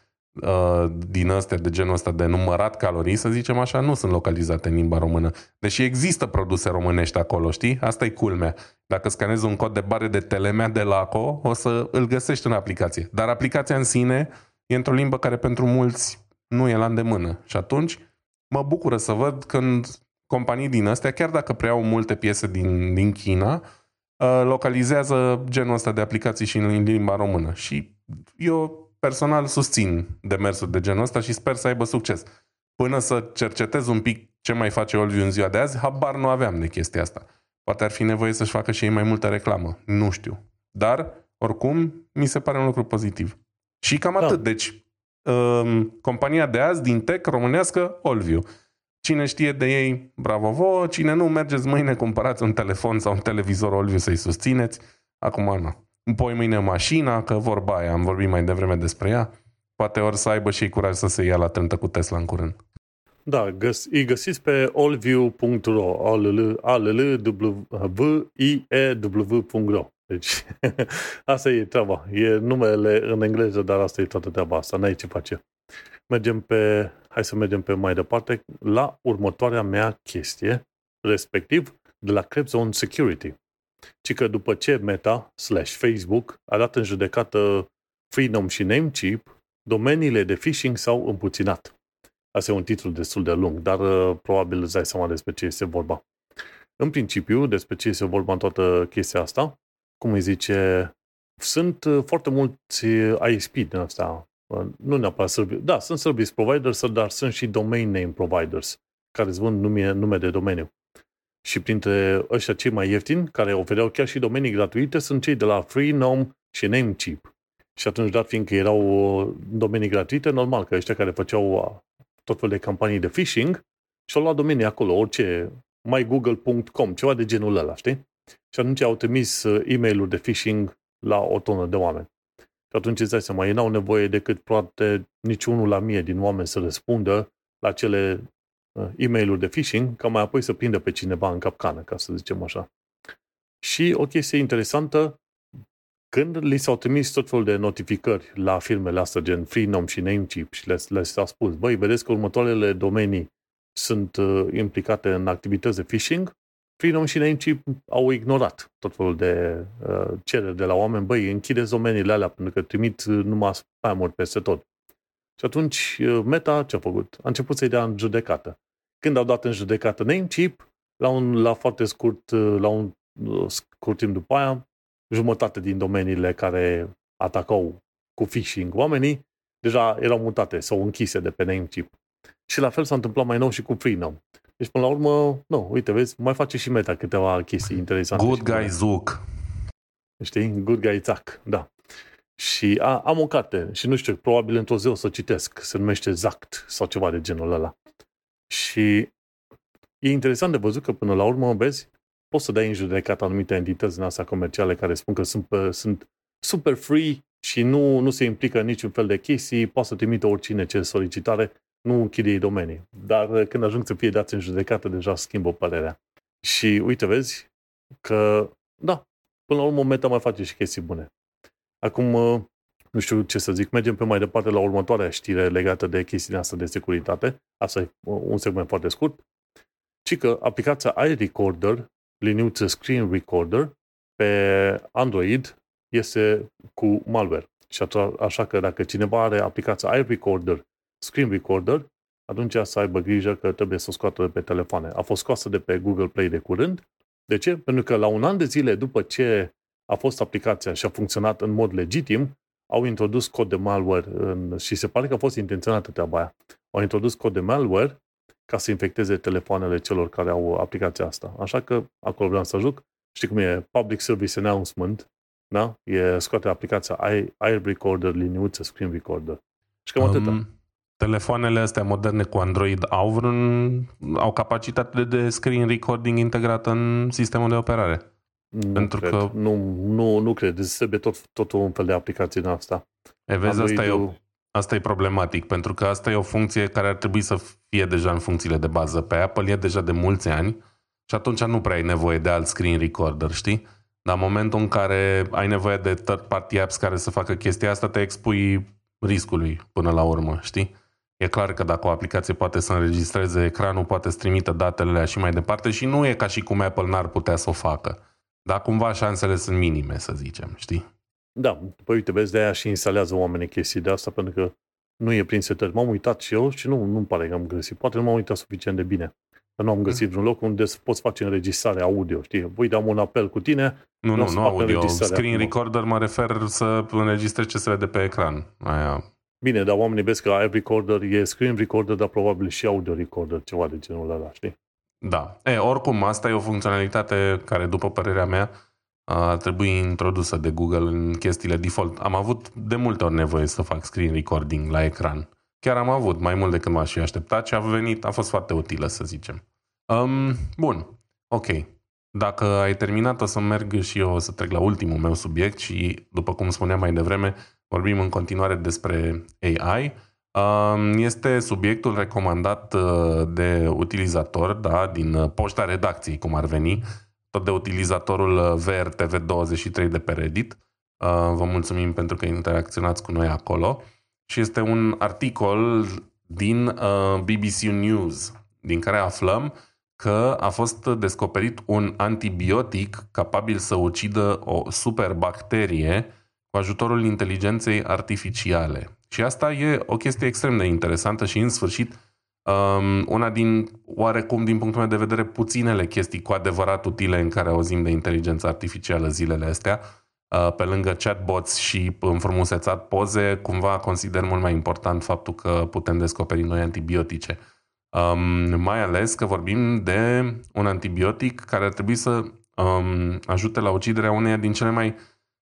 uh, din astea de genul ăsta de numărat calorii, să zicem așa, nu sunt localizate în limba română. Deși există produse românești acolo, știi? Asta e culmea. Dacă scanezi un cod de bare de telemea de LACO, o să îl găsești în aplicație. Dar aplicația în sine e într-o limbă care pentru mulți nu e la îndemână. Și atunci mă bucură să văd când companii din astea, chiar dacă preiau multe piese din, din China, Uh, localizează genul ăsta de aplicații și în limba română. Și eu personal susțin demersul de genul ăsta și sper să aibă succes. Până să cercetez un pic ce mai face Olviu în ziua de azi, habar nu aveam de chestia asta. Poate ar fi nevoie să-și facă și ei mai multă reclamă. Nu știu. Dar, oricum, mi se pare un lucru pozitiv. Și cam da. atât. Deci, um, compania de azi din tech românească, Olviu. Cine știe de ei, bravo vouă. Cine nu, mergeți mâine, cumpărați un telefon sau un televizor Olviu să-i susțineți. Acum nu. Poi mâine mașina, că vorba aia, am vorbit mai devreme despre ea. Poate ori să aibă și curaj să se ia la trântă cu Tesla în curând. Da, găs- îi găsiți pe allview.ro allview.ro Deci, *laughs* asta e treaba. E numele în engleză, dar asta e toată treaba asta. N-ai ce face. mergem pe, hai să mergem pe mai departe, la următoarea mea chestie, respectiv de la Crepzone Security. Ci că după ce Meta slash Facebook a dat în judecată Freedom și Namecheap, domeniile de phishing s-au împuținat. Asta e un titlu destul de lung, dar uh, probabil îți dai seama despre ce este vorba. În principiu, despre ce este vorba în toată chestia asta, cum îi zice, sunt uh, foarte mulți ISP din asta, uh, nu neapărat service, da, sunt service providers, dar sunt și domain name providers, care îți vând nume, nume de domeniu. Și printre ăștia cei mai ieftini, care ofereau chiar și domenii gratuite, sunt cei de la Freenome și Namecheap. Și atunci, dat fiindcă erau domenii gratuite, normal că ăștia care făceau tot felul de campanii de phishing și-au luat domenii acolo, orice, mygoogle.com, ceva de genul ăla, știi? Și atunci au trimis uh, e mail de phishing la o tonă de oameni. Și atunci îți dai seama, ei n-au nevoie decât poate niciunul la mie din oameni să răspundă la cele uh, e mail de phishing, ca mai apoi să prindă pe cineva în capcană, ca să zicem așa. Și o chestie interesantă, când li s-au trimis tot felul de notificări la firmele astea, gen Freenom și Namecheap, și le, le s-a spus, băi, vedeți că următoarele domenii sunt uh, implicate în activități de phishing, Freedom și Namecheap au ignorat tot felul de uh, cereri de la oameni, băi, închideți domeniile alea pentru că trimit uh, numai spam peste tot. Și atunci uh, Meta ce a făcut? A început să-i dea în judecată. Când au dat în judecată Namecheap, la, un, la foarte scurt, uh, la un uh, scurt timp după aia, jumătate din domeniile care atacau cu phishing oamenii, deja erau mutate sau închise de pe Namecheap. Și la fel s-a întâmplat mai nou și cu Freenom. Deci, până la urmă, nu, uite, vezi, mai face și Meta câteva chestii interesante. Good guy Zuc. Știi? Good guy Zac, da. Și a, am o carte și nu știu, probabil într-o zi o să citesc, se numește Zact sau ceva de genul ăla. Și e interesant de văzut că până la urmă, vezi, poți să dai în judecat anumite entități din astea comerciale care spun că sunt, sunt super free și nu, nu se implică în niciun fel de chestii, poate să trimită oricine ce solicitare nu închide domenii. Dar uh, când ajung să fie dați în judecată, deja schimbă părerea. Și uite, vezi că, da, până la urmă Meta mai face și chestii bune. Acum, uh, nu știu ce să zic, mergem pe mai departe la următoarea știre legată de chestiile astea de securitate. Asta e uh, un segment foarte scurt. Ci că aplicația iRecorder, liniuță Screen Recorder, pe Android este cu malware. Și așa că dacă cineva are aplicația iRecorder screen recorder, atunci să aibă grijă că trebuie să o scoată de pe telefoane. A fost scoasă de pe Google Play de curând. De ce? Pentru că la un an de zile după ce a fost aplicația și a funcționat în mod legitim, au introdus cod de malware în, și se pare că a fost intenționată treaba aia. Au introdus cod de malware ca să infecteze telefoanele celor care au aplicația asta. Așa că acolo vreau să ajung. Știi cum e? Public Service Announcement, da? E scoate aplicația Air Recorder, liniuță, Screen Recorder. Și cam um, atâta telefoanele astea moderne cu Android au vreun, au capacitate de screen recording integrată în sistemul de operare? Nu Pentru cred. că nu, nu, nu cred. Deci trebuie tot, tot un fel de aplicație în asta. E, vezi, asta e, o, asta e problematic, pentru că asta e o funcție care ar trebui să fie deja în funcțiile de bază. Pe Apple e deja de mulți ani și atunci nu prea ai nevoie de alt screen recorder, știi? Dar în momentul în care ai nevoie de third party apps care să facă chestia asta, te expui riscului până la urmă, știi? E clar că dacă o aplicație poate să înregistreze ecranul, poate să trimită datele și mai departe și nu e ca și cum Apple n-ar putea să o facă. Dar cumva șansele sunt minime, să zicem, știi? Da, păi uite, vezi, de-aia și instalează oamenii chestii de asta, pentru că nu e prin setări. M-am uitat și eu și nu, nu-mi pare că am găsit. Poate nu m-am uitat suficient de bine. Dar nu am găsit mm. vreun loc unde poți face înregistrare audio, știi? Voi dam un apel cu tine. Nu, nu, nu audio. Screen recorder mă refer să înregistrezi ce se vede pe ecran. Aia Bine, dar oamenii vezi că app recorder e screen recorder, dar probabil și audio recorder, ceva de genul ăla, știi? Da. E, oricum, asta e o funcționalitate care, după părerea mea, ar trebui introdusă de Google în chestiile default. Am avut de multe ori nevoie să fac screen recording la ecran. Chiar am avut, mai mult decât m-aș fi așteptat și a venit, a fost foarte utilă, să zicem. Um, bun, ok. Dacă ai terminat, o să merg și eu să trec la ultimul meu subiect și, după cum spuneam mai devreme, vorbim în continuare despre AI. Um, este subiectul recomandat uh, de utilizator, da, din uh, poșta redacției, cum ar veni, tot de utilizatorul uh, VRTV23 de pe Reddit. Vă mulțumim pentru că interacționați cu noi acolo. și este un articol din uh, BBC News, din care aflăm că a fost descoperit un antibiotic capabil să ucidă o superbacterie cu ajutorul inteligenței artificiale. Și asta e o chestie extrem de interesantă și, în sfârșit, um, una din, oarecum, din punctul meu de vedere, puținele chestii cu adevărat utile în care auzim de inteligență artificială zilele astea. Uh, pe lângă chatbots și înfrumusețat poze, cumva consider mult mai important faptul că putem descoperi noi antibiotice. Um, mai ales că vorbim de un antibiotic care ar trebui să um, ajute la uciderea uneia din cele mai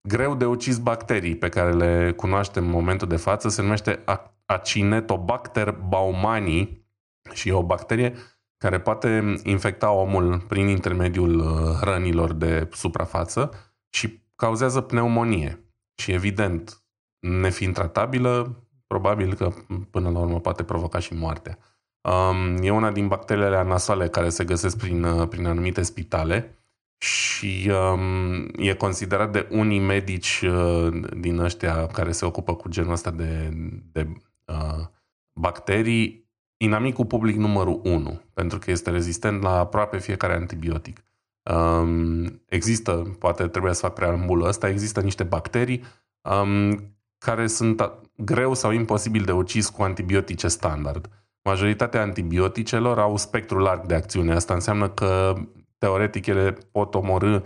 greu de ucis bacterii pe care le cunoaștem în momentul de față. Se numește Acinetobacter baumanii și e o bacterie care poate infecta omul prin intermediul uh, hrănilor de suprafață și cauzează pneumonie. Și evident, nefiind tratabilă, probabil că până la urmă poate provoca și moartea. Um, e una din bacteriile nasoale care se găsesc prin, uh, prin anumite spitale și um, e considerat de unii medici uh, din ăștia care se ocupă cu genul ăsta de, de uh, bacterii inamicul public numărul 1, pentru că este rezistent la aproape fiecare antibiotic. Um, există, poate trebuie să fac preambulul ăsta, există niște bacterii um, care sunt greu sau imposibil de ucis cu antibiotice standard. Majoritatea antibioticelor au spectru larg de acțiune. Asta înseamnă că teoretic ele pot omorâ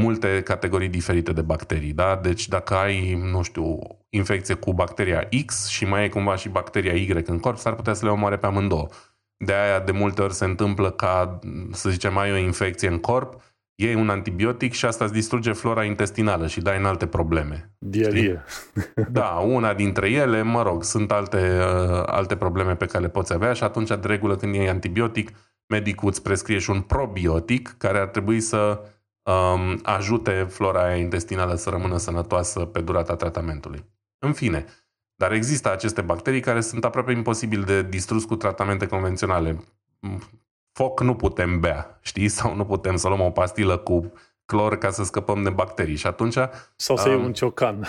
multe categorii diferite de bacterii, da? Deci dacă ai, nu știu, infecție cu bacteria X și mai ai cumva și bacteria Y în corp, s-ar putea să le omoare pe amândouă. De aia de multe ori se întâmplă ca, să zicem, ai o infecție în corp, iei un antibiotic și asta îți distruge flora intestinală și dai în alte probleme. Diarie. Da, una dintre ele, mă rog, sunt alte, uh, alte probleme pe care le poți avea și atunci, de regulă, când iei antibiotic, medicul îți prescrie și un probiotic care ar trebui să um, ajute flora aia intestinală să rămână sănătoasă pe durata tratamentului. În fine, dar există aceste bacterii care sunt aproape imposibil de distrus cu tratamente convenționale. Foc nu putem bea, știi? *laughs* Sau nu putem să luăm o pastilă cu clor ca să scăpăm de bacterii. Și atunci... Sau să um, iei un ciocan. *laughs*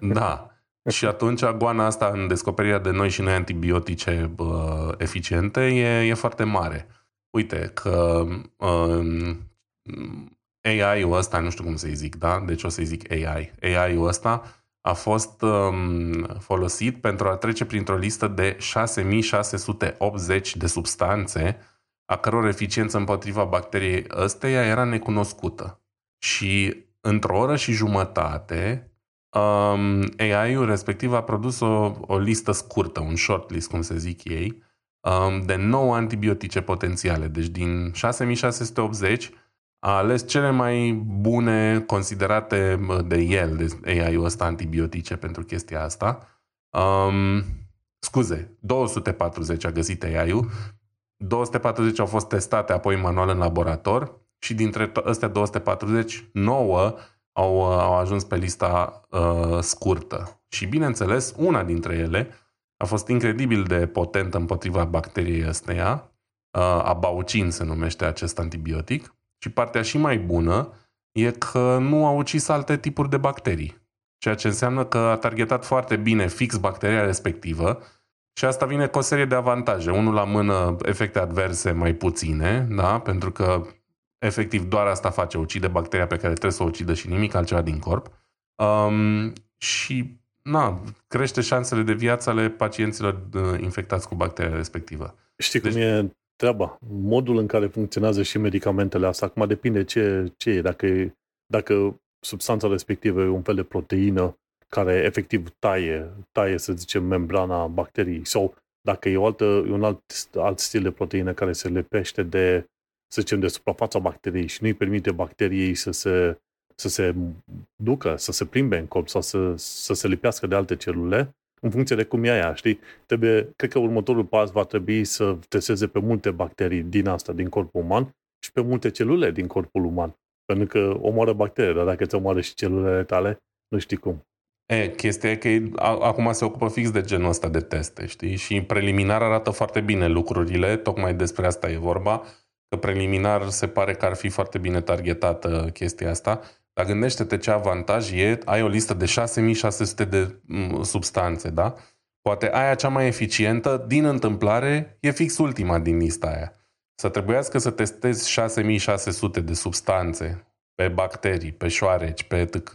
Da. Și atunci goana asta în descoperirea de noi și noi antibiotice uh, eficiente e, e foarte mare. Uite că uh, AI-ul ăsta, nu știu cum să-i zic, da? Deci o să-i zic AI. AI-ul ăsta a fost um, folosit pentru a trece printr-o listă de 6680 de substanțe a căror eficiență împotriva bacteriei ăsteia era necunoscută. Și într-o oră și jumătate, um, AI-ul respectiv a produs o, o listă scurtă, un shortlist, cum se zic ei, um, de 9 antibiotice potențiale. Deci din 6680 a ales cele mai bune considerate de el, de AI-ul ăsta, antibiotice pentru chestia asta. Um, scuze, 240 a găsit AI-ul, 240 au fost testate apoi manual în laborator și dintre astea 240, 9 au, au ajuns pe lista uh, scurtă. Și bineînțeles, una dintre ele a fost incredibil de potentă împotriva bacteriei ăsteia, uh, abaucin se numește acest antibiotic, și partea și mai bună e că nu a ucis alte tipuri de bacterii. Ceea ce înseamnă că a targetat foarte bine fix bacteria respectivă și asta vine cu o serie de avantaje. Unul la mână, efecte adverse mai puține, da? pentru că efectiv doar asta face, ucide bacteria pe care trebuie să o ucidă și nimic altceva din corp. Um, și na, crește șansele de viață ale pacienților uh, infectați cu bacteria respectivă. Știi deci, cum e treaba? Modul în care funcționează și medicamentele astea, acum depinde ce, ce e, dacă, e, dacă substanța respectivă e un fel de proteină care efectiv taie, taie să zicem, membrana bacteriei sau dacă e, o altă, e un alt, alt stil de proteină care se lepește de, să zicem, de suprafața bacteriei și nu îi permite bacteriei să se, să se ducă, să se plimbe în corp sau să, să se lipească de alte celule, în funcție de cum e aia, știi? Trebuie, cred că următorul pas va trebui să testeze pe multe bacterii din asta, din corpul uman și pe multe celule din corpul uman. Pentru că omoară bacterii, dar dacă ți omoară și celulele tale, nu știi cum. E, chestia e că ei, acum se ocupă fix de genul ăsta de teste, știi? Și preliminar arată foarte bine lucrurile, tocmai despre asta e vorba, că preliminar se pare că ar fi foarte bine targetată chestia asta, dar gândește-te ce avantaj e, ai o listă de 6600 de substanțe, da? Poate aia cea mai eficientă, din întâmplare, e fix ultima din lista aia. Să trebuiască să testezi 6600 de substanțe pe bacterii, pe șoareci, pe etc.,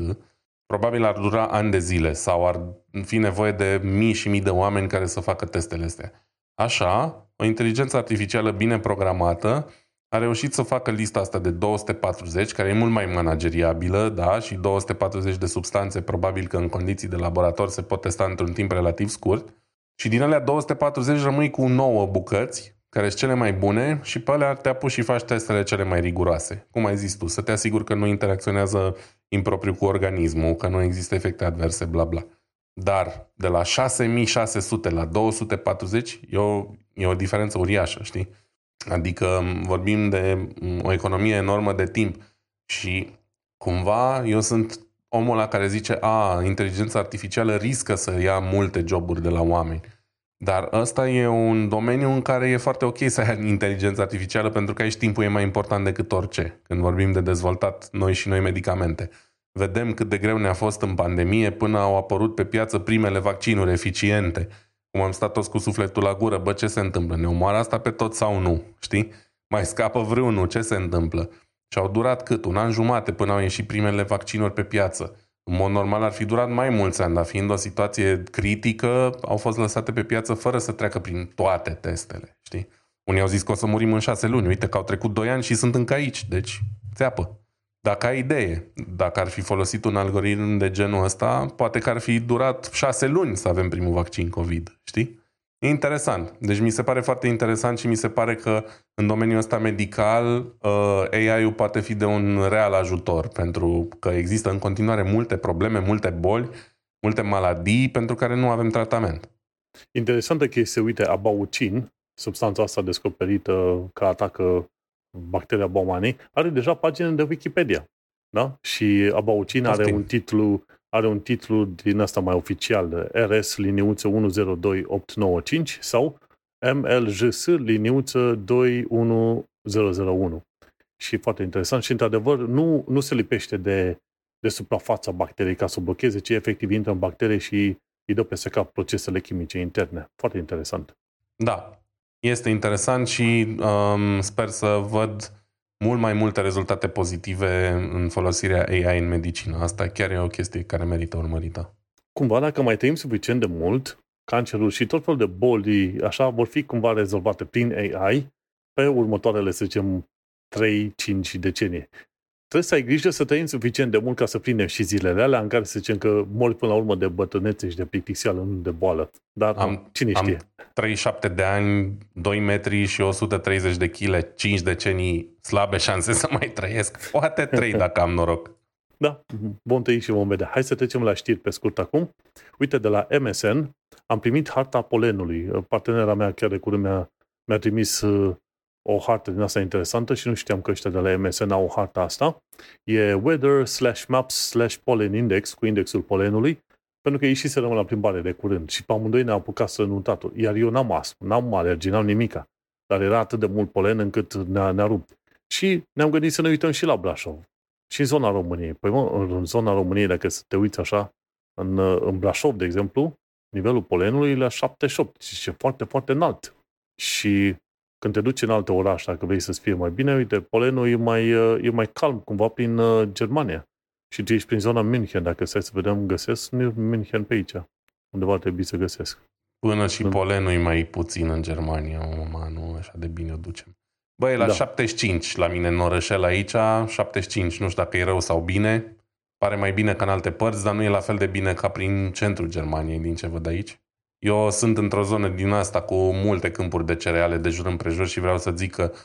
probabil ar dura ani de zile sau ar fi nevoie de mii și mii de oameni care să facă testele astea. Așa, o inteligență artificială bine programată a reușit să facă lista asta de 240, care e mult mai manageriabilă, da, și 240 de substanțe, probabil că în condiții de laborator se pot testa într-un timp relativ scurt. Și din alea 240 rămâi cu 9 bucăți, care sunt cele mai bune, și pe alea te apuci și faci testele cele mai riguroase. Cum ai zis tu, să te asiguri că nu interacționează impropriu cu organismul, că nu există efecte adverse, bla bla. Dar de la 6600 la 240 e o, e o diferență uriașă, știi? Adică vorbim de o economie enormă de timp și cumva eu sunt omul la care zice a, inteligența artificială riscă să ia multe joburi de la oameni. Dar ăsta e un domeniu în care e foarte ok să ai inteligența artificială pentru că aici timpul e mai important decât orice. Când vorbim de dezvoltat noi și noi medicamente. Vedem cât de greu ne-a fost în pandemie până au apărut pe piață primele vaccinuri eficiente cum am stat toți cu sufletul la gură, bă, ce se întâmplă? Ne omoară asta pe tot sau nu? Știi? Mai scapă vreunul, ce se întâmplă? Și au durat cât? Un an jumate până au ieșit primele vaccinuri pe piață. În mod normal ar fi durat mai mulți ani, dar fiind o situație critică, au fost lăsate pe piață fără să treacă prin toate testele, știi? Unii au zis că o să murim în șase luni. Uite că au trecut doi ani și sunt încă aici, deci țeapă. Dacă ai idee, dacă ar fi folosit un algoritm de genul ăsta, poate că ar fi durat șase luni să avem primul vaccin COVID, știi? E interesant. Deci mi se pare foarte interesant și mi se pare că în domeniul ăsta medical uh, AI-ul poate fi de un real ajutor pentru că există în continuare multe probleme, multe boli, multe maladii pentru care nu avem tratament. Interesantă chestie, uite, abaucin, substanța asta descoperită că atacă bacteria Bowmani, are deja pagină de Wikipedia. Da? Și Abaucin are un titlu are un titlu din asta mai oficial, RS liniuță 102895 sau MLJS liniuță 21001. Și foarte interesant și, într-adevăr, nu, nu se lipește de, de suprafața bacteriei ca să o blocheze, ci efectiv intră în bacterie și îi dă pe cap procesele chimice interne. Foarte interesant. Da, este interesant și um, sper să văd mult mai multe rezultate pozitive în folosirea AI în medicină. Asta chiar e o chestie care merită urmărită. Cumva, dacă mai trăim suficient de mult, cancerul și tot felul de boli, așa, vor fi cumva rezolvate prin AI pe următoarele, să zicem, 3-5 decenii trebuie să ai grijă să trăim suficient de mult ca să prindem și zilele alea în care să zicem că mori până la urmă de bătrânețe și de plictiseală, nu de boală. Dar am, cine știe? Am 37 de ani, 2 metri și 130 de kg, 5 decenii slabe șanse să mai trăiesc. Poate 3 *laughs* dacă am noroc. Da, vom trăi și vom vedea. Hai să trecem la știri pe scurt acum. Uite, de la MSN am primit harta polenului. Partenera mea chiar de curând mi-a, mi-a trimis uh, o hartă din asta interesantă și nu știam că ăștia de la MSN au harta asta. E weather slash maps slash pollen index cu indexul polenului, pentru că ei și se rămân la plimbare de curând și pe amândoi ne-au apucat să nuntatul. Iar eu n-am astm, n-am alergii, n-am nimica. Dar era atât de mult polen încât ne-a, ne-a rupt. Și ne-am gândit să ne uităm și la Brașov. Și în zona României. Păi mă, în zona României, dacă să te uiți așa, în, în Brașov, de exemplu, nivelul polenului e la 78, și e foarte, foarte înalt. Și când te duci în alte orașe, dacă vrei să-ți fie mai bine, uite, polenul e mai, e mai calm, cumva prin uh, Germania. Și tu ești prin zona München, dacă stai să vedem, găsesc München pe aici. Undeva trebuie să găsesc. Până și polenul e mai puțin în Germania, mama, nu așa de bine o ducem. Băi, la da. 75 la mine în orășel aici, 75, nu știu dacă e rău sau bine. Pare mai bine ca în alte părți, dar nu e la fel de bine ca prin centrul Germaniei, din ce văd aici. Eu sunt într-o zonă din asta cu multe câmpuri de cereale de jur împrejur și vreau să zic că uh,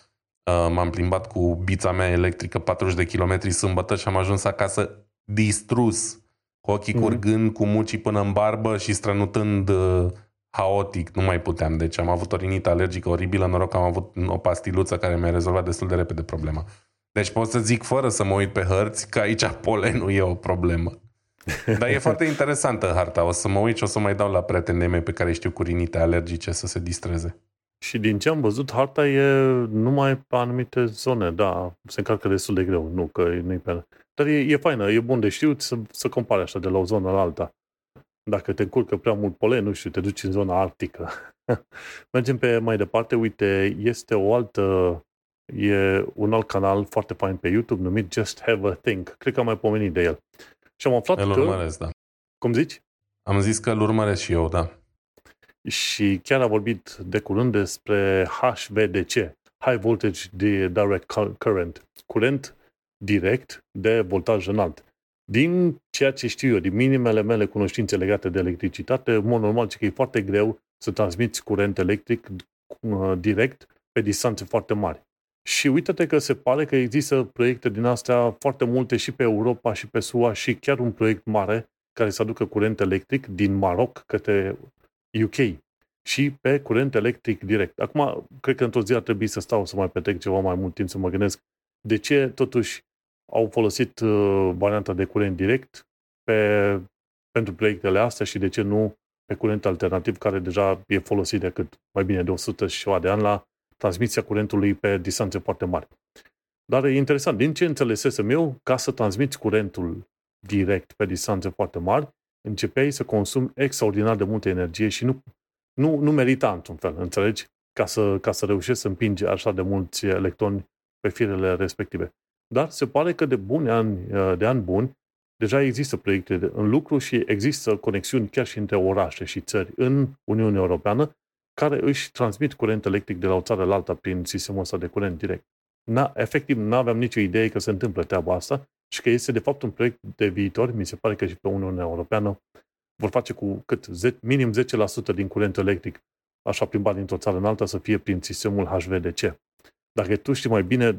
m-am plimbat cu bița mea electrică 40 de kilometri sâmbătă și am ajuns acasă distrus, cu ochii mm-hmm. curgând, cu mucii până în barbă și strănutând uh, haotic, nu mai puteam. Deci am avut o rinită alergică oribilă, noroc că am avut o pastiluță care mi-a rezolvat destul de repede problema. Deci pot să zic fără să mă uit pe hărți că aici polenul e o problemă. *laughs* Dar e foarte interesantă harta. O să mă uit și o să mai dau la prietenii mei pe care știu cu rinite alergice să se distreze. Și din ce am văzut, harta e numai pe anumite zone, da, se încarcă destul de greu, nu că nu pe... Dar e, e faină, e bun de știut să, să compare așa de la o zonă la alta. dacă te încurcă prea mult polen, nu știu, te duci în zona arctică. *laughs* Mergem pe mai departe, uite, este o altă, e un alt canal foarte fain pe YouTube numit Just Have a Think. Cred că am mai pomenit de el. Și am aflat îl că... urmăresc, da. Cum zici? Am zis că îl urmăresc și eu, da. Și chiar a vorbit de curând despre HVDC, High Voltage Direct Current, curent direct de voltaj înalt. Din ceea ce știu eu, din minimele mele cunoștințe legate de electricitate, în mod normal că e foarte greu să transmiți curent electric uh, direct pe distanțe foarte mari. Și uite-te că se pare că există proiecte din astea foarte multe și pe Europa și pe SUA și chiar un proiect mare care să aducă curent electric din Maroc către UK și pe curent electric direct. Acum, cred că într-o zi ar trebui să stau să mai petrec ceva mai mult timp să mă gândesc de ce totuși au folosit uh, varianta de curent direct pe, pentru proiectele astea și de ce nu pe curent alternativ care deja e folosit de cât mai bine de 100 și ceva de ani la transmisia curentului pe distanțe foarte mari. Dar e interesant, din ce înțelesesem eu, ca să transmiți curentul direct pe distanțe foarte mari, începeai să consumi extraordinar de multă energie și nu, nu, nu merita într-un fel, înțelegi? Ca să, ca să reușești să împingi așa de mulți electroni pe firele respective. Dar se pare că de buni ani, de ani buni, deja există proiecte în lucru și există conexiuni chiar și între orașe și țări în Uniunea Europeană care își transmit curent electric de la o țară la alta prin sistemul ăsta de curent direct. Na, efectiv, nu aveam nicio idee că se întâmplă treaba asta și că este de fapt un proiect de viitor. Mi se pare că și pe Uniunea Europeană vor face cu cât minim 10% din curentul electric așa plimbat dintr-o țară în alta să fie prin sistemul HVDC. Dacă tu știi mai bine,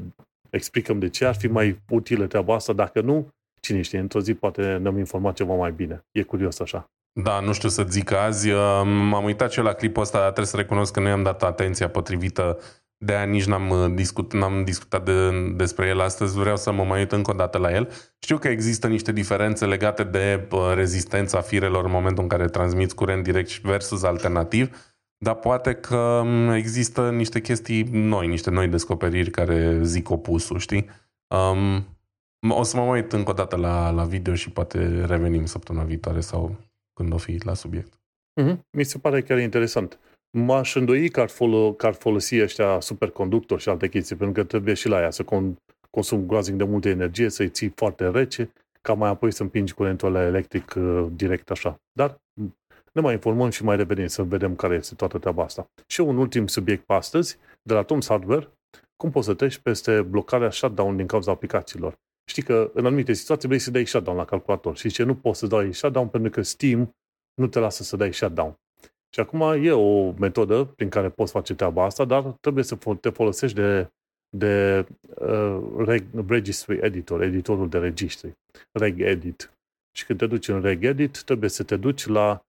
explicăm de ce ar fi mai utilă treaba asta. Dacă nu, cine știe, într-o zi poate ne-am informat ceva mai bine. E curios așa. Da, nu știu să zic azi. M-am uitat și eu la clipul ăsta, trebuie să recunosc că nu i-am dat atenția potrivită de aia nici n-am, uh, discut, n-am discutat de, despre el astăzi, vreau să mă mai uit încă o dată la el. Știu că există niște diferențe legate de uh, rezistența firelor în momentul în care transmiți curent direct versus alternativ, dar poate că um, există niște chestii noi, niște noi descoperiri care zic opusul, știi? Um, o să mă uit încă o dată la, la video și poate revenim săptămâna viitoare sau când o fi la subiect. Mm-hmm. Mi se pare chiar interesant. M-aș îndoi că ar, folo- că ar folosi ăștia superconductori și alte chestii, pentru că trebuie și la ea să con- consum groaznic de multă energie, să-i ții foarte rece, ca mai apoi să împingi curentul ăla electric uh, direct așa. Dar ne mai informăm și mai revenim să vedem care este toată treaba asta. Și un ultim subiect pe astăzi, de la Tom's Hardware, cum poți să treci peste blocarea shutdown din cauza aplicațiilor. Știi că în anumite situații vrei să dai shutdown la calculator și ce nu poți să dai shutdown pentru că Steam nu te lasă să dai shutdown. Și acum e o metodă prin care poți face treaba asta, dar trebuie să te folosești de, de uh, Registry Editor, editorul de registri, regedit. Și când te duci în regedit, trebuie să te duci la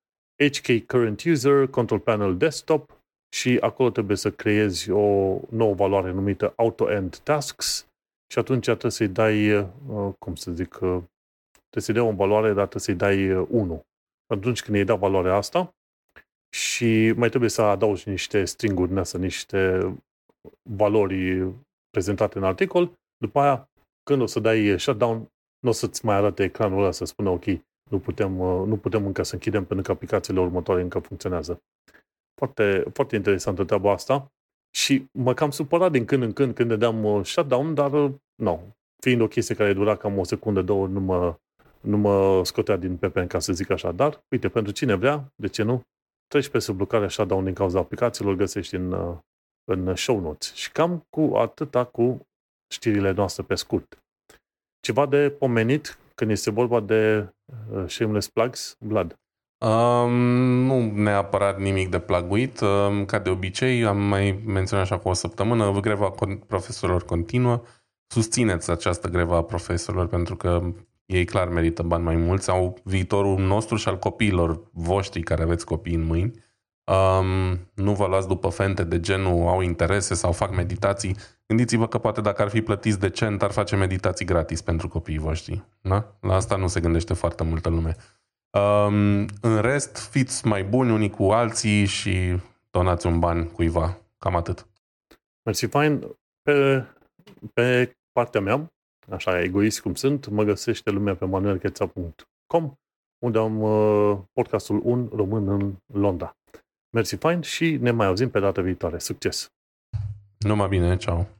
HK Current User, Control Panel Desktop și acolo trebuie să creezi o nouă valoare numită Auto-End Tasks și atunci trebuie să-i dai, uh, cum să zic, uh, trebuie să-i dai o valoare, dar trebuie să-i dai 1. Uh, atunci când îi dai valoarea asta, și mai trebuie să adaugi niște stringuri în niște valori prezentate în articol. După aia, când o să dai shutdown, nu o să-ți mai arate ecranul ăla să spună ok, nu putem, nu putem încă să închidem pentru că aplicațiile următoare încă funcționează. Foarte, foarte interesantă treaba asta și mă cam supărat din când în când când dădeam shutdown, dar nu, fiind o chestie care dura cam o secundă, două, nu mă, nu mă scotea din pepen, ca să zic așa. Dar, uite, pentru cine vrea, de ce nu, treci pe subblocarea shutdown din cauza aplicațiilor, găsești în, uh, în show notes. Și cam cu atâta cu știrile noastre pe scurt. Ceva de pomenit când este vorba de uh, shameless plugs, Vlad? Um, nu neapărat nimic de plaguit. Um, ca de obicei, am mai menționat așa cu o săptămână, greva profesorilor continuă. Susțineți această greva a profesorilor pentru că ei clar merită bani mai mulți, au viitorul nostru și al copiilor voștri care aveți copii în mâini. Um, nu vă luați după fente de genul au interese sau fac meditații. Gândiți-vă că poate dacă ar fi plătiți decent, ar face meditații gratis pentru copiii voștri. Da? La asta nu se gândește foarte multă lume. Um, în rest, fiți mai buni unii cu alții și donați un ban cuiva. Cam atât. Mersi, fain. Pe, pe partea mea, așa egoist cum sunt, mă găsește lumea pe manuelcheța.com unde am uh, podcastul Un Român în Londra. Mersi fain și ne mai auzim pe data viitoare. Succes! Numai bine, ceau!